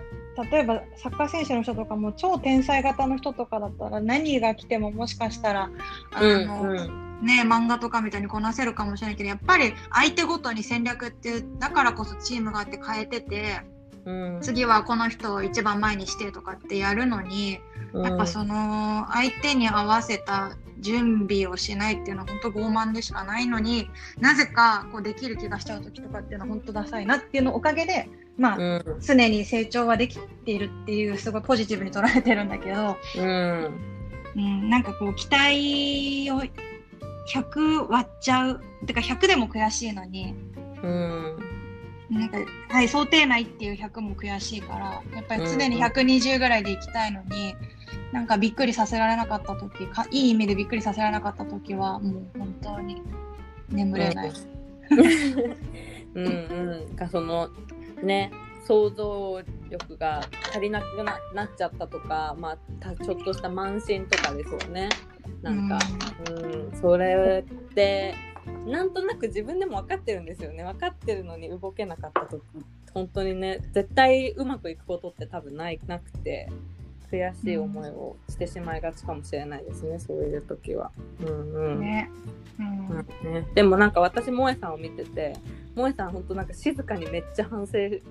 例えばサッカー選手の人とかも超天才型の人とかだったら何が来てももしかしたらあの、うんうん。ね、漫画とかみたいにこなせるかもしれないけどやっぱり相手ごとに戦略ってだからこそチームがあって変えてて、うん、次はこの人を一番前にしてとかってやるのに、うん、やっぱその相手に合わせた準備をしないっていうのは本当傲慢でしかないのになぜかこうできる気がしちゃう時とかっていうのは本当ダサいなっていうのおかげでまあ、うん、常に成長はできているっていうすごいポジティブに捉えてるんだけど、うん、うん、なんかこう期待を100割っちゃうてか100でも悔しいのに、うん、なんかはい想定内っていう100も悔しいからやっぱり常に120ぐらいでいきたいのに、うん、なんかびっくりさせられなかった時かいい意味でびっくりさせられなかった時はもう本当に眠れない。うんうん、かそのね想像力が足りなくななっちゃったとか、まあ、ちょっとした慢心とかですよね。なんか、うん、それってなんとなく自分でも分かってるんですよね。分かってるのに動けなかった時本当にね絶対うまくいくことって多分ないなくて悔しい思いをしてしまいがちかもしれないですね、うん、そういう時は。うんうん。ね。うん、ね、でもなんか私萌さんを見てて萌さん本当なんか静かにめっちゃ反省し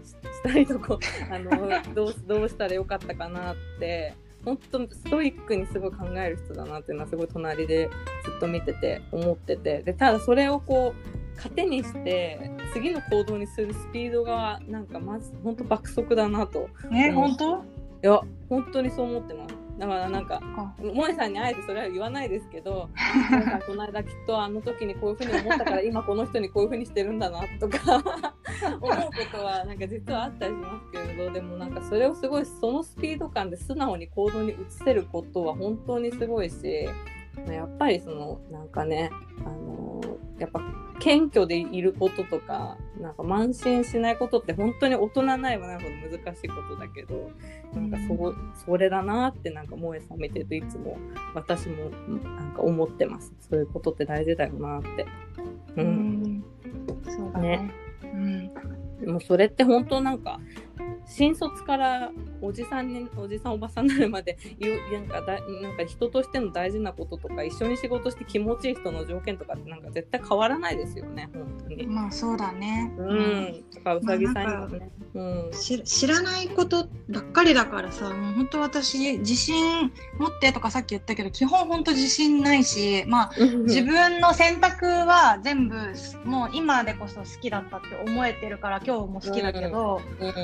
たりとかあのどうどうしたらよかったかなって本当ストイックにすごい考える人だなっていうのはすごい隣でずっと見てて思っててでただそれをこう糧にして次の行動にするスピードがなんかまず本当爆速だなと。え本当？いや本当にそう思ってます。だからなんか萌さんにあえてそれは言わないですけど この間きっとあの時にこういうふうに思ったから 今この人にこういうふうにしてるんだなとか 思うことはなんか実はあったりしますけれどでもなんかそれをすごいそのスピード感で素直に行動に移せることは本当にすごいしやっぱりそのなんかねあのやっぱ謙虚でいることとかなんか慢心しないことって本当に大人ないはないほど難しいことだけどなんかそそれだなってなんか萌えさん見てるといつも私もなんか思ってます。そういうことって大事だよなって。うん、うん。そうだね。ね、うん、でもそれって本当なんか新卒からおじさんにおじさんおばさんになるまでなんかだなんか人としての大事なこととか一緒に仕事して気持ちいい人の条件とかってなんか絶対変わらないですよね本当に。まあそうだね。うん。とかうさぎさんに。もね、うん、知らないことばっかりだからさもう本当私自信持ってとかさっき言ったけど基本本当自信ないしまあ自分の選択は全部もう今でこそ好きだったって思えてるから今日も好きだけど、うん。うん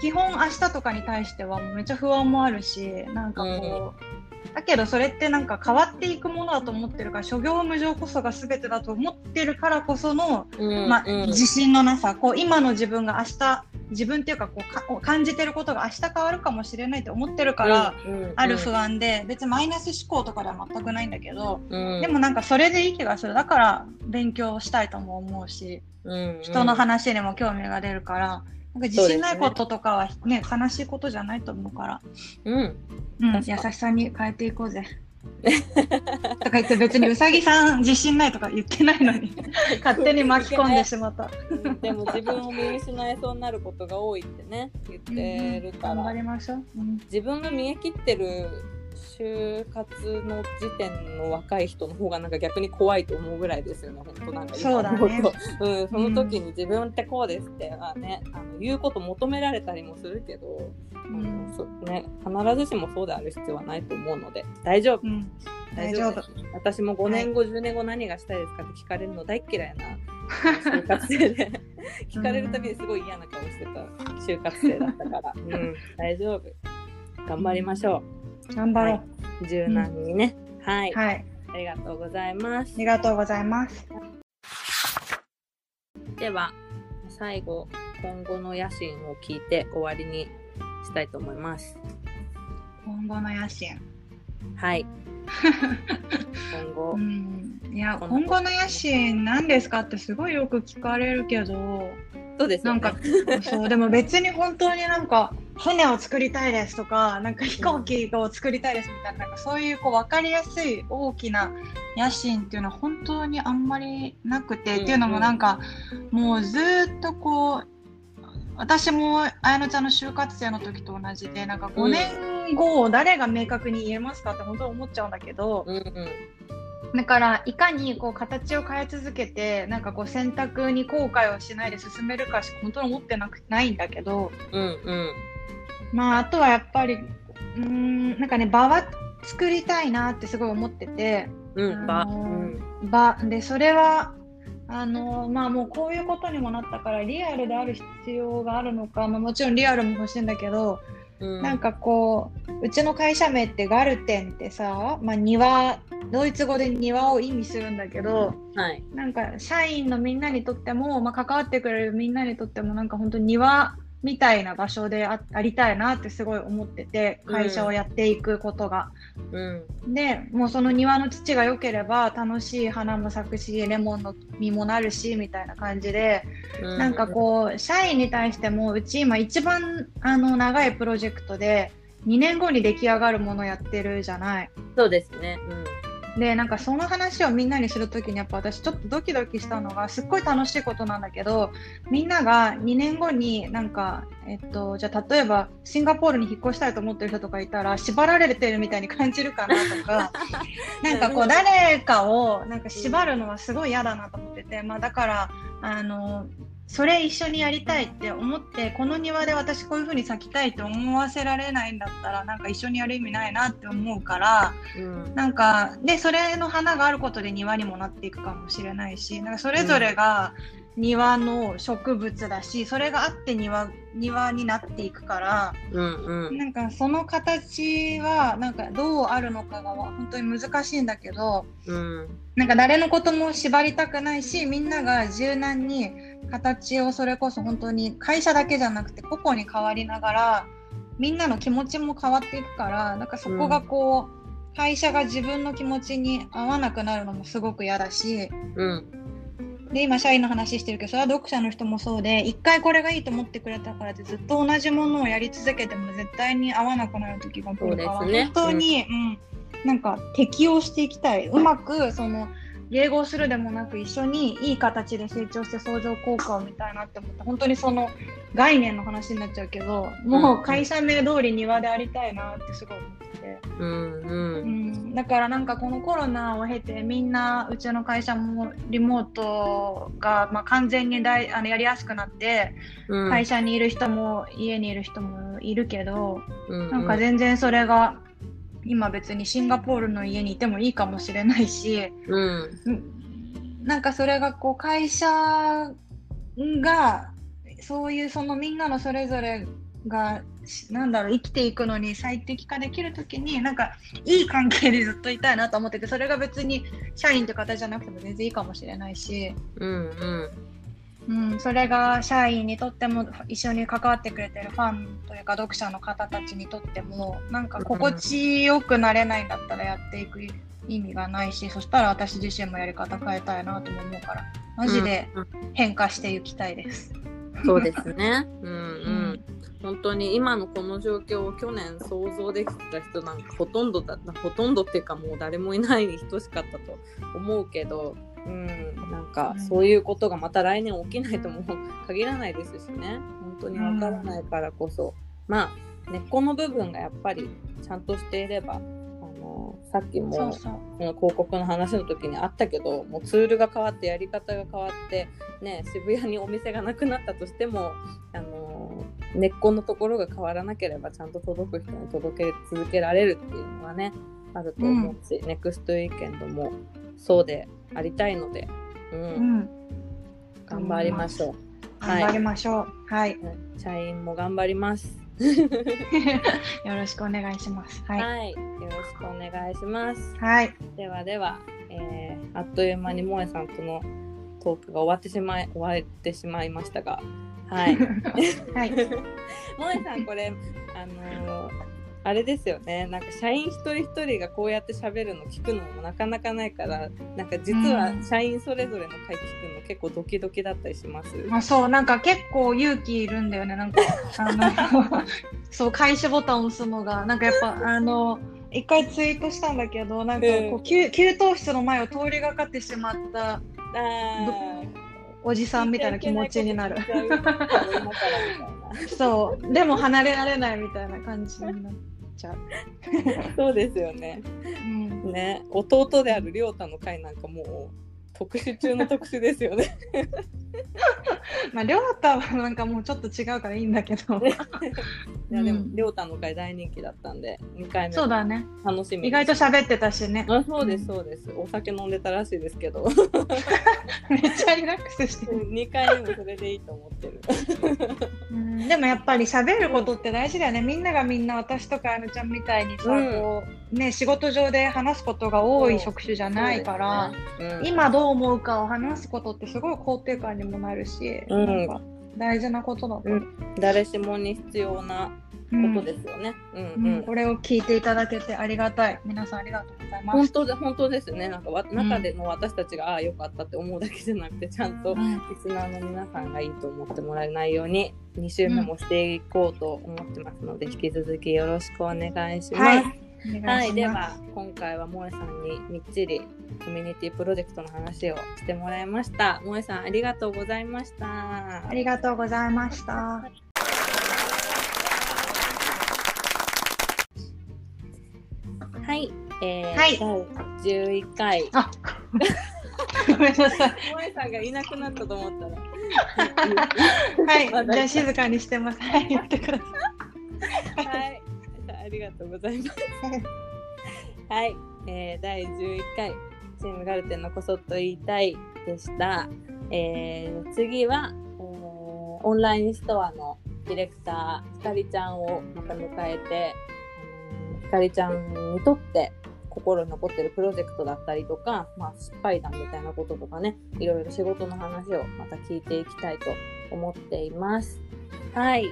基本明日とかに対してはめっちゃ不安もあるしなんかこう、うん、だけどそれってなんか変わっていくものだと思ってるから諸行無常こそが全てだと思ってるからこその、うん、まあ、自信のなさこう今の自分が明日自分っていうかこう感じてることが明日変わるかもしれないって思ってるから、ある不安で別にマイナス思考とかでは全くないんだけど、でもなんかそれでいい気がする。だから勉強したいとも思うし、人の話にも興味が出るから。なんか自信ないこととかはね、ね悲しいことじゃないと思うから、うん、うん、優しさに変えていこうぜ。とか言って別にうさぎさん自信ないとか言ってないのに。勝手に巻き込んでしまった。でも自分を見失いそうになることが多いってね言ってるから、うん、頑張りましょう、うん、自分が見え切ってる就活の時点の若い人の方がなんか逆に怖いと思うぐらいですよね、本当なんか。そうだね、うん、その時に自分ってこうですって、あね、あの言うこと求められたりもするけど、うん、そね、必ずしもそうである必要はないと思うので大丈夫、うん、大丈夫。私も5年後、はい、10年後何がしたいですかって聞かれるの大嫌いな。就活生で。聞かれるたびにすごい嫌な顔してた就活生だったから、うん、大丈夫。頑張りましょう。頑張ろう、はい、柔軟にね、うん、はい、はい、ありがとうございます。ありがとうございます。では最後今後の野心を聞いて終わりにしたいと思います。今後の野心。はい。今後。う、ん、いや、今後の野心何ですかってすごいよく聞かれるけど、そうですよね。なんか、そう、でも別に本当になんか、船を作りたいですとか、なんか飛行機を作りたいですみたいな、なんかそういうこう分かりやすい大きな野心っていうのは本当にあんまりなくて、うんうんっていうのもなんか、もうずーっとこう、私も綾乃ちゃんの就活生の時と同じで、なんか5年後を誰が明確に言えますかって本当に思っちゃうんだけど、うんうん。だからいかにこう形を変え続けてなんかこう選択に後悔をしないで進めるかしか本当に思ってなくないんだけどうんうん。まああとはやっぱりうーんなんかね場は作りたいなってすごい思っててうん、ば、あうのん。場でそれはあのまあもうこういうことにもなったからリアルである必要があるのか、まあ、もちろんリアルも欲しいんだけどうん。なんかこううちの会社名ってガルテンってさ、まあ、庭ドイツ語で庭を意味するんだけどはい。なんか社員のみんなにとっても、まあ、関わってくれるみんなにとってもなんか本当に庭みたいな場所であありたいなってすごい思ってて会社をやっていくことが。うん。でもうその庭の土が良ければ楽しい花も咲くしレモンの実もなるしみたいな感じでうなんかこう社員に対してもうち今一番あの長いプロジェクトで2年後に出来上がるものやってるじゃない。そうですね。うん。でなんかその話をみんなにするときにやっぱ私ちょっとドキドキしたのがすっごい楽しいことなんだけどみんなが2年後になんかえっとじゃあ例えばシンガポールに引っ越したいと思ってる人とかいたら縛られてるみたいに感じるかなとか なんかこう誰かをなんか縛るのはすごい嫌だなと思っててまあだからあのそれ一緒にやりたいって思ってこの庭で私こういう風に咲きたいって思わせられないんだったらなんか一緒にやる意味ないなって思うからうん。なんかでそれの花があることで庭にもなっていくかもしれないしなんかそれぞれが庭の植物だしそれがあって庭庭になっていくからうんうん。なんかその形はなんかどうあるのかが本当に難しいんだけどうん。なんか誰のことも縛りたくないしみんなが柔軟に形をそれこそ本当に会社だけじゃなくて個々に変わりながらみんなの気持ちも変わっていくからなんかそこがこう、会社が自分の気持ちに合わなくなるのもすごく嫌だしうん。で今社員の話してるけどそれは読者の人もそうで一回これがいいと思ってくれたからってずっと同じものをやり続けても絶対に合わなくなる時が来るから、そうですね。本当に、うん。なんか適応していきたい。うまくその迎合するでもなく一緒にいい形で成長して相乗効果を見たいなって思って本当にその概念の話になっちゃうけどもう会社名通り庭でありたいなってすごい思ってて。うんううん。ん、だからなんかこのコロナを経てみんなうちの会社もリモートが、まあ、完全にだいあのやりやすくなって、うん。会社にいる人も家にいる人もいるけど、うん。なんか全然それが今別にシンガポールの家にいてもいいかもしれないし、うん。なんかそれがこう会社がそういうそのみんなのそれぞれがなんだろう生きていくのに最適化できるときになんかいい関係でずっといたいなと思っててそれが別に社員って方じゃなくても全然いいかもしれないし、うんうん。うん、それが社員にとっても一緒に関わってくれてるファンというか読者の方たちにとってもなんか心地よくなれないんだったらやっていく意味がないしそしたら私自身もやり方変えたいなとも思うからマジでうん変化していきたいです。そうですね。うんううんん。本当に今のこの状況を去年想像できてた人なんかほとんどだほとんどっていうかもう誰もいない等しかったと思うけど、うん、なんかうん。そういうことがまた来年起きないとも限らないですしね。本当にわからないからこそ、まあ根っこの部分がやっぱりちゃんとしていれば、あのさっきもそうそう。広告の話の時にあったけどもうツールが変わってやり方が変わって、ね、渋谷にお店がなくなったとしてもあの根っこのところが変わらなければちゃんと届く人に届け続けられるっていうのはねあると思うし、ネクストウィーケンドもそうでありたいので、うんうん、頑張りましょう。頑張りましょう。はい、社員も頑張ります。よろしくお願いします。はい、はい、よろしくお願いします。はい、ではでは、えーあっという間に萌えさんとのトークが終わってしまい終わってしまいましたがはいはい。萌えさんこれあのーあれですよね。なんか社員一人一人がこうやって喋るの聞くのもなかなかないからなんか実はうん。社員それぞれの回聞くの結構ドキドキだったりします、まあ、そう、なんか結構勇気いるんだよね。なんか、あの、そう、開始ボタンを押すのが、なんかやっぱ、あの、一回ツイートしたんだけど、なんかこうん。う、給給湯室の前を通りがかってしまったおじさんみたいな気持ちになる。そう、でも離れられないみたいな感じになっちゃう。そうですよね。うん、ね、弟である亮太の回なんかもう特殊中の特殊ですよね。まあ、りょうたはなんかもうちょっと違うからいいんだけど。いやでもうん亮太の回大人気だったんで2回目そうだね。楽しみ意外と喋ってたしね。あそうですそうですお酒飲んでたらしいですけど めっちゃリラックスしてる。2回目もそれでいいと思ってる。うんでもやっぱり喋ることって大事だよね。みんながみんな私とかあのちゃんみたいにさ、うんこうね仕事上で話すことが多い職種じゃないから、ねうん今どう思うかを話すことってすごい肯定感にもなるし、うんなんか大事なことだと思う。誰しもに必要なうんことですよね。うんううんんこれを聞いていただけてありがたい。皆さんありがとうございます。本当で本当ですねなんかわ中での私たちが、ああよかったって思うだけじゃなくてちゃんとうんリスナーの皆さんがいいと思ってもらえないように2週目もしていこうと思ってますので、引き続きよろしくお願いします。はい。おはい、では。今回は萌えさんにみっちりコミュニティプロジェクトの話をしてもらいました。萌えさんありがとうございました。ありがとうございました。はい、えーはい第11回。あごめんなさい。萌えさんがいなくなったと思ったら。はい。じゃあ静かにしてます。はい。言ってください。はい、ありがとうございます。はい、えー、第11回チームガルテンのこそっと言いたいでした。えー、次は、えーオンラインストアのディレクターひかりちゃんをまた迎えて、あのーひかりちゃんにとって心に残ってるプロジェクトだったりとか、まあ、失敗談みたいなこととかねいろいろ仕事の話をまた聞いていきたいと思っています。はい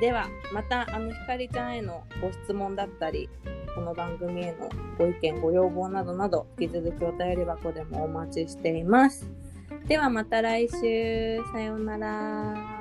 ではまたあのひかりちゃんへのご質問だったりこの番組へのご意見ご要望などなど引き続きお便り箱でもお待ちしています。ではまた来週。さようなら。